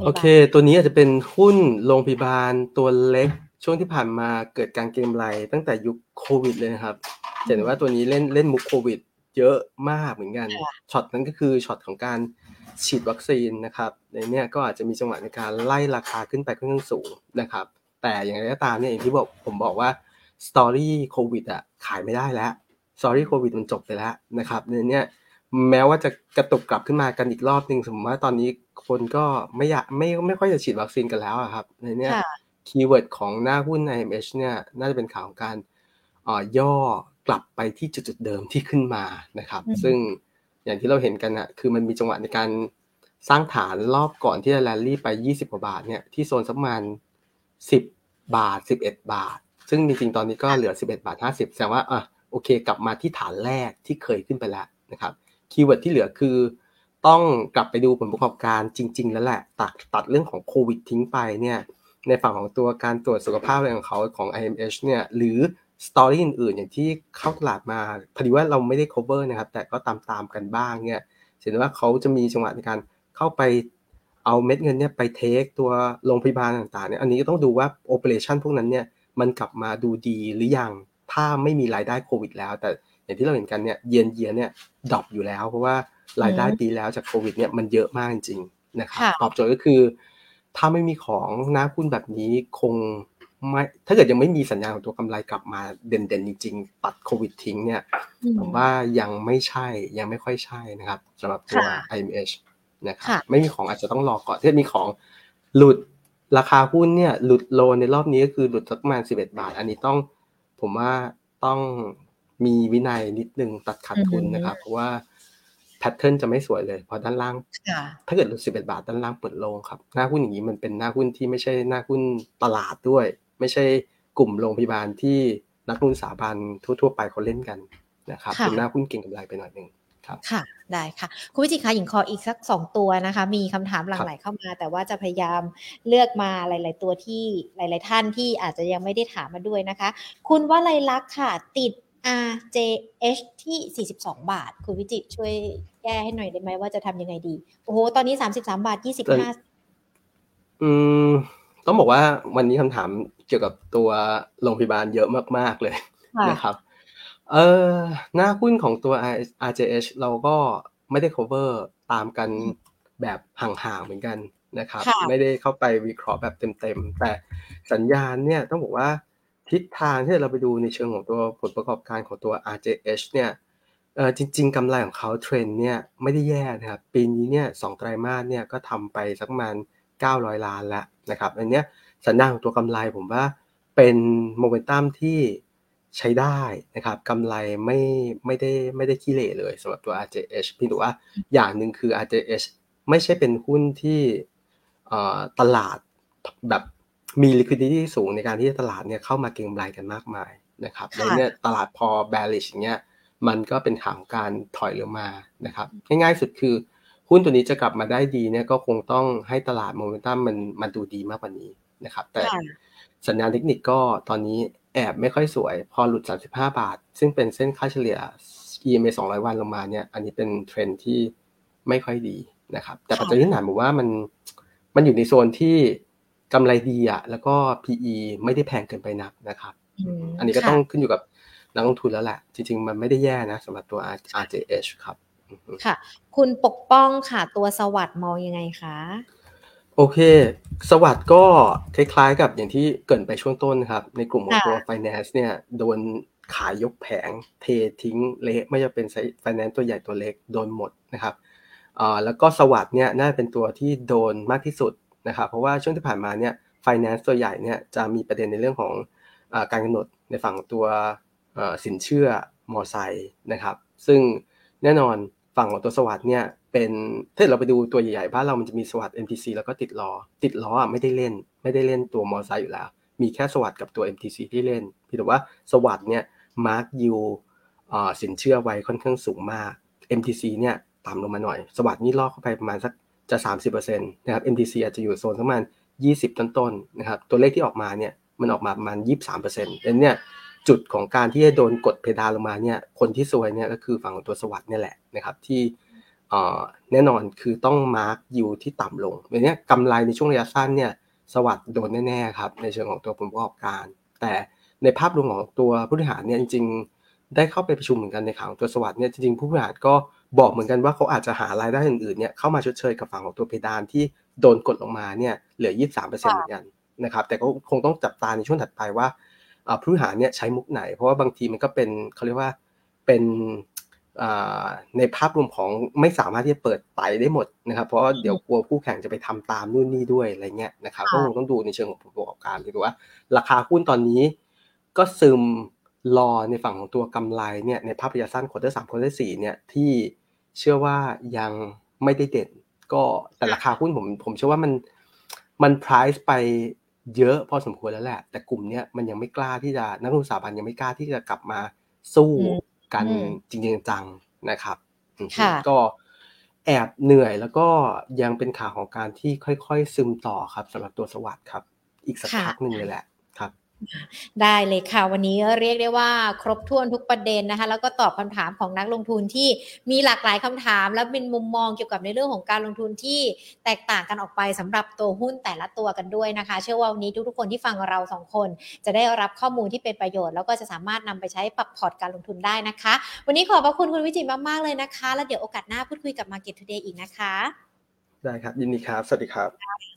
โอเค ตัวนี้อาจจะเป็นหุ้นโรงพยาบาลตัวเล็ก ช่วงที่ผ่านมาเกิดการเก็งกำไรตั้งแต่ยุคโควิดเลยนะครับเห็นว่าตัวนี้เล่นเล่นมุกโควิด เยอะมากเหมือนกันช็อตนั้นก็คือช็อตของการฉีดวัคซีนนะครับในนี้ก็อาจจะมีจังหวะในการไล่ราคาขึ้นไปค่อนข้างสูงนะครับ แต่อย่างไรก็ตามเนี่ยอย่างที่บอกผมบอกว่า story โควิดอะขายไม่ได้แล้ว story โควิดมันจบไปแล้วนะครับในนี้แม้ว่าจะกระตุกกลับขึ้นมากันอีกรอบหนึ่งสมมติว่าตอนนี้คนก็ไม่อยากไม่ไม่ค่อยจะฉีดวัคซีนกันแล้วครับในนี้ keyword ของหน้าหุ้น IMH เนี่ยน่าจะเป็นข่าวของการย่อ กลับไปที่จุดๆเดิมที่ขึ้นมานะครับ ซึ่งอย่างที่เราเห็นกันอะคือมันมีจังหวะในการสร้างฐานรอบก่อนที่จะแรลลี่ไป 20กว่าบาทเนี่ยที่โซนสักประมาณ10 บาท 11 บาท ซึ่งจริงๆตอนนี้ก็เหลือ 11 บาท 50 แสดงว่าอะโอเค กลับมาที่ฐานแรกที่เคยขึ้นไปแล้วนะครับ keyword ที่เหลือคือ ต้องกลับไปดูผลประกอบการจริง ๆ แล้วแหละ ตัดตัดเรื่องของโควิดทิ้งไปเนี่ยในฝั่งของตัวการตรวจสุขภาพอะไรของเขาของ IMH เนี่ยหรือ story อื่นๆ อย่างที่เข้าตลาดมาพอดีว่าเราไม่ได้ cover นะครับ แต่ก็ตามๆกันบ้างเนี่ยเห็นว่าเขาจะมีจังหวะในการเข้าไปเอาเม็ดเงินเนี่ยไป take ตัวโรงพยาบาลต่างๆเนี่ยอันนี้ก็ต้องดูว่า operation พวกนั้นเนี่ยมันกลับมาดูดีหรือยังถ้าไม่มีรายได้โควิดแล้ว แต่อย่างที่เราเห็นกันเนี่ยเยียนเยียเนี่ยดรอปอยู่แล้ว เพราะว่ารายได้ปีแล้วจากโควิดเนี่ยมันเยอะมากจริงๆนะครับตอบโจทย์ก็คือ ถ้าไม่มีของน้าหุ้นแบบนี้คง ไม่ถ้าเกิดยังไม่มีสัญญาณของตัวกำไรกลับมาเด่นๆจริงๆตัดโควิดทิ้งเนี่ยผมว่ายังไม่ใช่ยังไม่ค่อยใช่นะครับสำหรับตัว IMH นะครับไม่มีของอาจจะต้องรอก่อนถ้ามีของหลุดราคาหุ้นเนี่ยหลุดโลในรอบนี้ก็คือหลุดสักประมาณ11 บาท อันนี้ต้องผมว่าต้องมีวินัยนิดนึงตัดขาดทุนนะครับ เพราะว่าแพทเทิร์นจะไม่สวยเลย เพราะด้านล่าง ถ้าเกิดหลุด11 บาทด้านล่างเปิดลงครับ หน้าหุ้นอย่างนี้มันเป็นหน้าหุ้นที่ไม่ใช่หน้าหุ้นตลาดด้วย ไม่ใช่กลุ่มโรงพยาบาลที่นักลงทุนสถาบันทั่ว ๆ ไปเขาเล่นกันนะครับเป็นหน้าหุ้นเก่งกำไรไปหน่อยหนึ่งครับค่ะได้ค่ะคุณวิจิคะหญิงขออีกสักสองตัวนะคะ มีคำถามหลั่งไหลเข้ามา แต่ว่าจะพยายามเลือกมาหลาย ๆ ตัวที่หลาย ๆ ท่านที่อาจจะยังไม่ได้ถามมาด้วยนะคะ คุณว่าไรลักษ์ค่ะ ติด RJH ที่ 42 บาท คุณวิจิช่วยแก้ให้หน่อยได้ไหมว่าจะทำยังไงดี โอ้โห ตอนนี้ 33 บาท 25อืม ต้องบอกว่าวันนี้คำถามเกี่ยวกับตัวโรงพยาบาลเยอะมาก ๆ เลยนะครับ เออหน้าหุ้นของตัว RJH เราก็ไม่ได้ cover ตามกันแบบห่างๆเหมือนกันนะครับ ไม่ได้เข้าไปวิเคราะห์แบบเต็มๆ แต่สัญญาณเนี่ยต้องบอกว่าทิศทางที่เราไปดูในเชิงของตัวผลประกอบการของตัว RJH เนี่ยเออจริง ๆกำไรของเขาเทรนเนี่ยไม่ได้แย่นะครับ ปีนี้เนี่ยสองไตรมาสเนี่ยก็ทำไปสักประมาณ900 ล้านแล้วนะครับ อันเนี้ย สัญญาณของตัวกำไรผมว่าเป็นโมเมนตัมที่ใช้ได้นะครับกำไรไม่ไม่ได้ไม่ได้ขี้เหร่เลยสำหรับตัว RJH พี่ดูว่าอย่างหนึ่งคือ RJH ไม่ใช่เป็นหุ้นที่ตลาดแบบมี liquidity สูงในการที่ตลาดเนี่ยเข้ามาเก็งกำไรกันมากมายนะครับแล้วเนี่ยตลาดพอ bearish อย่างเงี้ยมันก็เป็นข่าวการถอยลงมานะครับง่ายๆสุดคือ หุ้นตัวนี้จะกลับมาได้ดีเนี่ยก็คงต้องให้ตลาดโมเมนตัมมันมันดูดีมากกว่านี้ นะครับ แต่สัญญาณเทคนิคก็ตอนนี้แอบไม่ค่อยสวย พอหลุด 35 บาท ซึ่งเป็นเส้นค่าเฉลี่ย EMA 200 วันลงมาเนี่ย อันนี้เป็นเทรนที่ไม่ค่อยดีนะครับ แต่ปัจจัยที่หนานบอกว่ามันมันอยู่ในโซนที่กำไรดีอะแล้วก็ PE ไม่ได้แพงเกินไปนักนะครับ อันนี้ก็ต้องขึ้นอยู่กับนักลงทุนแล้วแหละ จริง ๆ มันไม่ได้แย่นะสำหรับตัว RJH ครับ ค่ะ คุณปกป้องค่ะ ตัวสวัสด์มองยังไงคะ โอเค สวัสด์ก็คล้ายๆกับอย่างที่เกิดไปช่วงต้นครับ ในกลุ่มของตัว finance เนี่ยโดนขายยกแผงเททิ้งเละไม่จะเป็นไฟแนนซ์ตัวใหญ่ตัวเล็กโดนหมดนะครับอ่าแล้วก็สวัสด์เนี่ยน่าเป็นตัวที่โดนมากที่สุดนะครับเพราะว่าช่วงที่ผ่านมาเนี่ยไฟแนนซ์ตัวใหญ่เนี่ยจะมีประเด็นในเรื่องของอการกำหนดในฝั่งตัวสินเชื่อมอไซค์นะครับ ซึ่งแน่นอน ฝั่งของตัวสวัสด์เนี่ยเป็นถ้าเราไปดูตัวใหญ่ๆบ้านเรามันจะมีสวัสด์ MTC แล้วก็ติดล้อ ติดล้ออะไม่ได้เล่น ไม่ได้เล่นตัวมอไซค์อยู่แล้ว มีแค่สวัสด์กับตัว MTC ที่เล่นพี่แต่ว่าสวัสด์เนี่ยมาร์กยูสินเชื่อไว้ค่อนข้างสูงมาก MTC เนี่ยต่ำลงมาหน่อย สวัสด์นี่ล่อเข้าไปประมาณสักจะ 30%นะครับ MTC อาจจะอยู่โซนประมาณ 20 ต้นๆนะครับตัวเลขที่ออกมาเนี่ยมันออกมาประมาณ 23%ดังเนี่ย จุดของการที่จะโดนกดเพดานลงมาเนี่ยคนที่ซวยเนี่ยก็คือฝั่งของตัวสวัสด์นี่แหละนะครับที่แน่นอนคือต้องมาร์กยูที่ต่ำลงแบบนี้กำไรในช่วงระยะสั้นเนี่ยสวัสด์โดนแน่ๆครับในเชิงของตัวผลประกอบการ แต่ในภาพรวมของตัวผู้บริหารเนี่ยจริง ๆ ได้เข้าไปประชุมเหมือนกันในข่าวตัวสวัสด์เนี่ยจริงๆผู้บริหารก็บอกเหมือนกันว่าเขาอาจจะหารายได้อื่นๆเนี่ยเข้ามาชดเชยกับฝั่งของตัวเพดานที่โดนกดลงมาเนี่ยเหลือ 23%เหมือนกันนะครับแต่ก็คงต้องจับตาในช่วงถัดไปว่า ผู้บริหารเนี่ยใช้มุกไหน เพราะว่าบางทีมันก็เป็นเขาเรียกว่าเป็นในภาพรวมของไม่สามารถที่จะเปิดไต๋ได้หมดนะครับ เพราะเดี๋ยวกลัวคู่แข่งจะไปทำตามนู่นนี่ด้วยอะไรเงี้ยนะครับก็คงต้องดูในเชิงของผลประกอบการหรือว่า ราคาหุ้นตอนนี้ ก็ซึมรอในฝั่งของตัวกำไรเนี่ยในภาพระยะสั้น quarter สาม quarter สี่เนี่ยที่เชื่อว่ายังไม่ได้เด่น ก็แต่ราคาหุ้นผมผมเชื่อว่ามันมัน price ไป เยอะพอสมควรแล้วแหละ แต่กลุ่มเนี้ยมันยังไม่กล้าที่จะนักลงทุนสถาบันยังไม่กล้าที่จะกลับมาสู้กันจริงๆจังนะครับก็แอบเหนื่อยแล้วก็ยังเป็นข่าวของการที่ค่อยๆ ซึมต่อครับสำหรับตัวสวัสด์ครับ อีกสักพักหนึ่งเลยแหละครับ ได้เลยค่ะ วันนี้เรียกได้ว่าครบถ้วนทุกประเด็นนะคะ แล้วก็ตอบคำถามของนักลงทุนที่มีหลากหลายคำถาม และเป็นมุมมองเกี่ยวกับในเรื่องของการลงทุนที่แตกต่างกันออกไปสำหรับตัวหุ้นแต่ละตัวกันด้วยนะคะ เชื่อว่าวันนี้ทุกๆคนที่ฟังเราสองคน จะได้รับข้อมูลที่เป็นประโยชน์แล้วก็จะสามารถนำไปใช้ปรับพอร์ตการลงทุนได้นะคะ วันนี้ขอบพระคุณคุณวิจิตรมากๆเลยนะคะ แล้วเดี๋ยวโอกาสหน้าพูดคุยกับ Market Today อีกนะคะ ได้ครับยินดีครับ สวัสดีครับ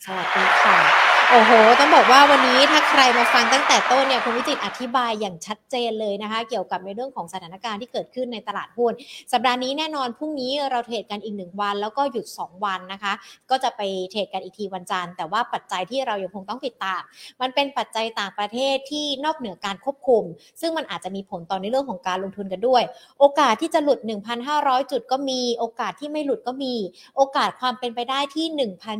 สวัสดีค่ะ โอ้โห ต้องบอกว่าวันนี้ถ้าใครมาฟังตั้งแต่ต้นเนี่ยคุณวิจิตอธิบายอย่างชัดเจนเลยนะคะ เกี่ยวกับในเรื่องของสถานการณ์ที่เกิดขึ้นในตลาดหุ้น สัปดาห์นี้แน่นอนพรุ่งนี้เราเทรดกันอีกหนึ่งวัน แล้วก็หยุด 2 วันนะคะ ก็จะไปเทรดกันอีกทีวันจันทร์แต่ว่าปัจจัยที่เรายังคงต้องติดตาม มันเป็นปัจจัยต่างประเทศที่นอกเหนือการควบคุม ซึ่งมันอาจจะมีผลต่อในเรื่องของการลงทุนกันด้วย โอกาสที่จะหลุด 1,500 จุดก็มี โอกาสที่ไม่หลุดก็มี โอกาสความเป็นไปได้ที่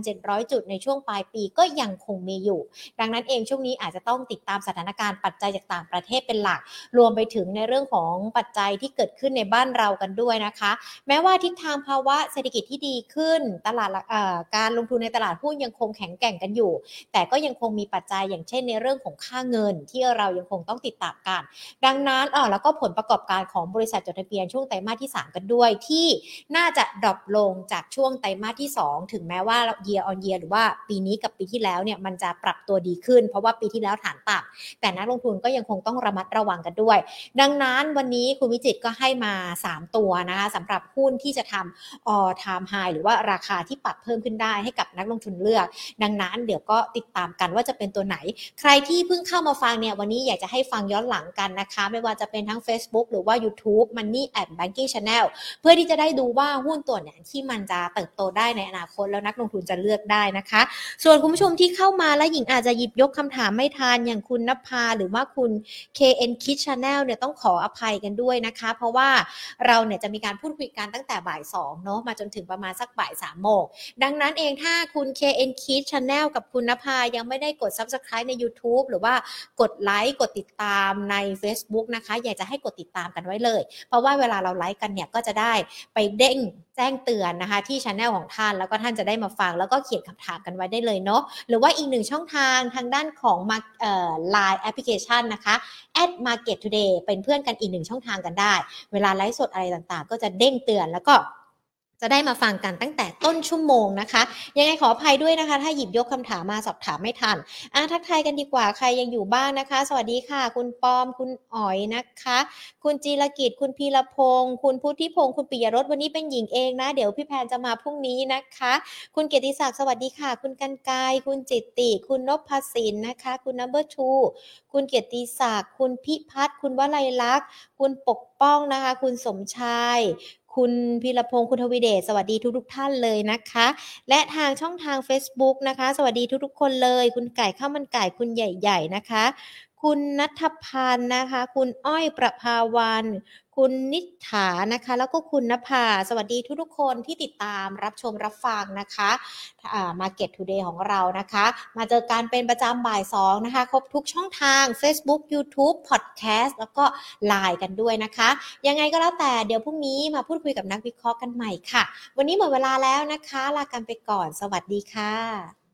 1,700 จุดในช่วงปลายปีก็ยังคงมีอยู่ ดังนั้นเองช่วงนี้อาจจะต้องติดตามสถานการณ์ปัจจัยจากต่างประเทศเป็นหลัก รวมไปถึงในเรื่องของปัจจัยที่เกิดขึ้นในบ้านเรากันด้วยนะคะ แม้ว่าทิศทางภาวะเศรษฐกิจที่ดีขึ้น ตลาดการลงทุนในตลาดหุ้นยังคงแข็งแกร่งกันอยู่ แต่ก็ยังคงมีปัจจัยอย่างเช่นในเรื่องของค่าเงินที่เรายังคงต้องติดตามกัน ดังนั้นเออแล้วก็ผลประกอบการของบริษัทจดทะเบียนช่วงไตรมาสที่ 3 กันด้วย ที่น่าจะดรอปลงจากช่วงไตรมาสที่ 2 ถึงแม้ว่า year on year หรือว่าปีนี้กับปีที่แล้วเนี่ยมันจะปรับตัวดีขึ้น เพราะว่าปีที่แล้วฐานต่ำแต่นักลงทุนก็ยังคงต้องระมัดระวังกันด้วย ดังนั้นวันนี้คุณวิจิตก็ให้มา 3 ตัวนะคะสำหรับหุ้นที่จะทำ all time high หรือว่าราคาที่ปรับเพิ่มขึ้นได้ให้กับนักลงทุนเลือก ดังนั้นเดี๋ยวก็ติดตามกันว่าจะเป็นตัวไหน ใครที่เพิ่งเข้ามาฟังเนี่ยวันนี้อยากจะให้ฟังย้อนหลังกันนะคะ ไม่ว่าจะเป็นทั้ง Facebook หรือว่า YouTube Money and Banking Channel เพื่อที่จะได้ดูว่าหุ้นตัวไหนที่มันจะเติบโตได้ในอนาคตแล้วนักลงทุนจะเลือกได้นะคะ ส่วนคุณผู้ชมที่เข้ามาและหญิงอาจจะหยิบยกคำถามไม่ทันอย่างคุณนภาหรือว่าคุณ KN Kid Channel เนี่ยต้องขออภัยกันด้วยนะคะ เพราะว่าเราเนี่ยจะมีการพูดคุยกันตั้งแต่บ่าย2เนาะมาจนถึงประมาณสักบ่าย3โมงดังนั้นเองถ้าคุณ KN Kid Channel กับคุณนภายังไม่ได้กด Subscribe ใน YouTube หรือว่ากดไลค์กดติดตามใน Facebook นะคะ อยากจะให้กดติดตามกันไว้เลย เพราะว่าเวลาเราไลค์กันเนี่ยก็จะได้ไปเด้งแจ้งเตือนนะคะ ที่ช anel ของท่านแล้วก็ท่านจะได้มาฟังแล้วก็เขียนคำถามกันไว้ได้เลยเนาะหรือว่าอีีกหนึ่งช่องทางทางด้านของมาเอ่อ Line Application นะคะ at market today เป็นเพื่อนกันอีกหนึ่งช่องทางกันได้ เวลาไลฟ์สดอะไรต่างๆ ก็จะเด้งเตือนแล้วก็ จะได้มาฟังกันตั้งแต่ต้นชั่วโมงนะคะ ยังไงขออภัยด้วยนะคะ ถ้าหยิบยกคำถามมาสอบถามไม่ทันอะทักทายกันดีกว่าใครยังอยู่บ้างนะคะ สวัสดีค่ะ คุณปอม คุณอ๋อยนะคะ คุณจีรกิจ คุณพีรพงศ์คุณพุทธิพงศ์คุณปิยรสวันนี้เป็นหญิงเองนะ เดี๋ยวพี่แพนจะมาพรุ่งนี้นะคะ คุณเกียรติศักดิ์สวัสดีค่ะ คุณกันกาย คุณจิตติ คุณนพสินนะคะ คุณ number two คุณเกียรติศักดิ์คุณพิพัฒน์คุณวลัยลักษณ์คุณปกป้องนะคะ คุณสมชาย คุณพีรพงศ์คุณทวีเดชสวัสดีทุกทุกท่านเลยนะคะ และทางช่องทาง Facebook นะคะ สวัสดีทุกๆคนเลย คุณไก่ข้าวมันไก่คุณใหญ่ ๆ นะคะ คุณนัทพันธ์นะคะ คุณอ้อยประภาวันคุณนิษฐานะคะ แล้วก็คุณนภา สวัสดีทุกๆคนที่ติดตามรับชมรับฟังนะคะอ่า Market Today ของเรานะคะ มาเจอกันเป็นประจำบ่ายสองนะคะ ครบทุกช่องทาง Facebook YouTube Podcast แล้วก็ Line กันด้วยนะคะ ยังไงก็แล้วแต่เดี๋ยวพรุ่งนี้มาพูดคุยกับนักวิเคราะห์กันใหม่ค่ะ วันนี้หมดเวลาแล้วนะคะ ลากันไปก่อน สวัสดีค่ะ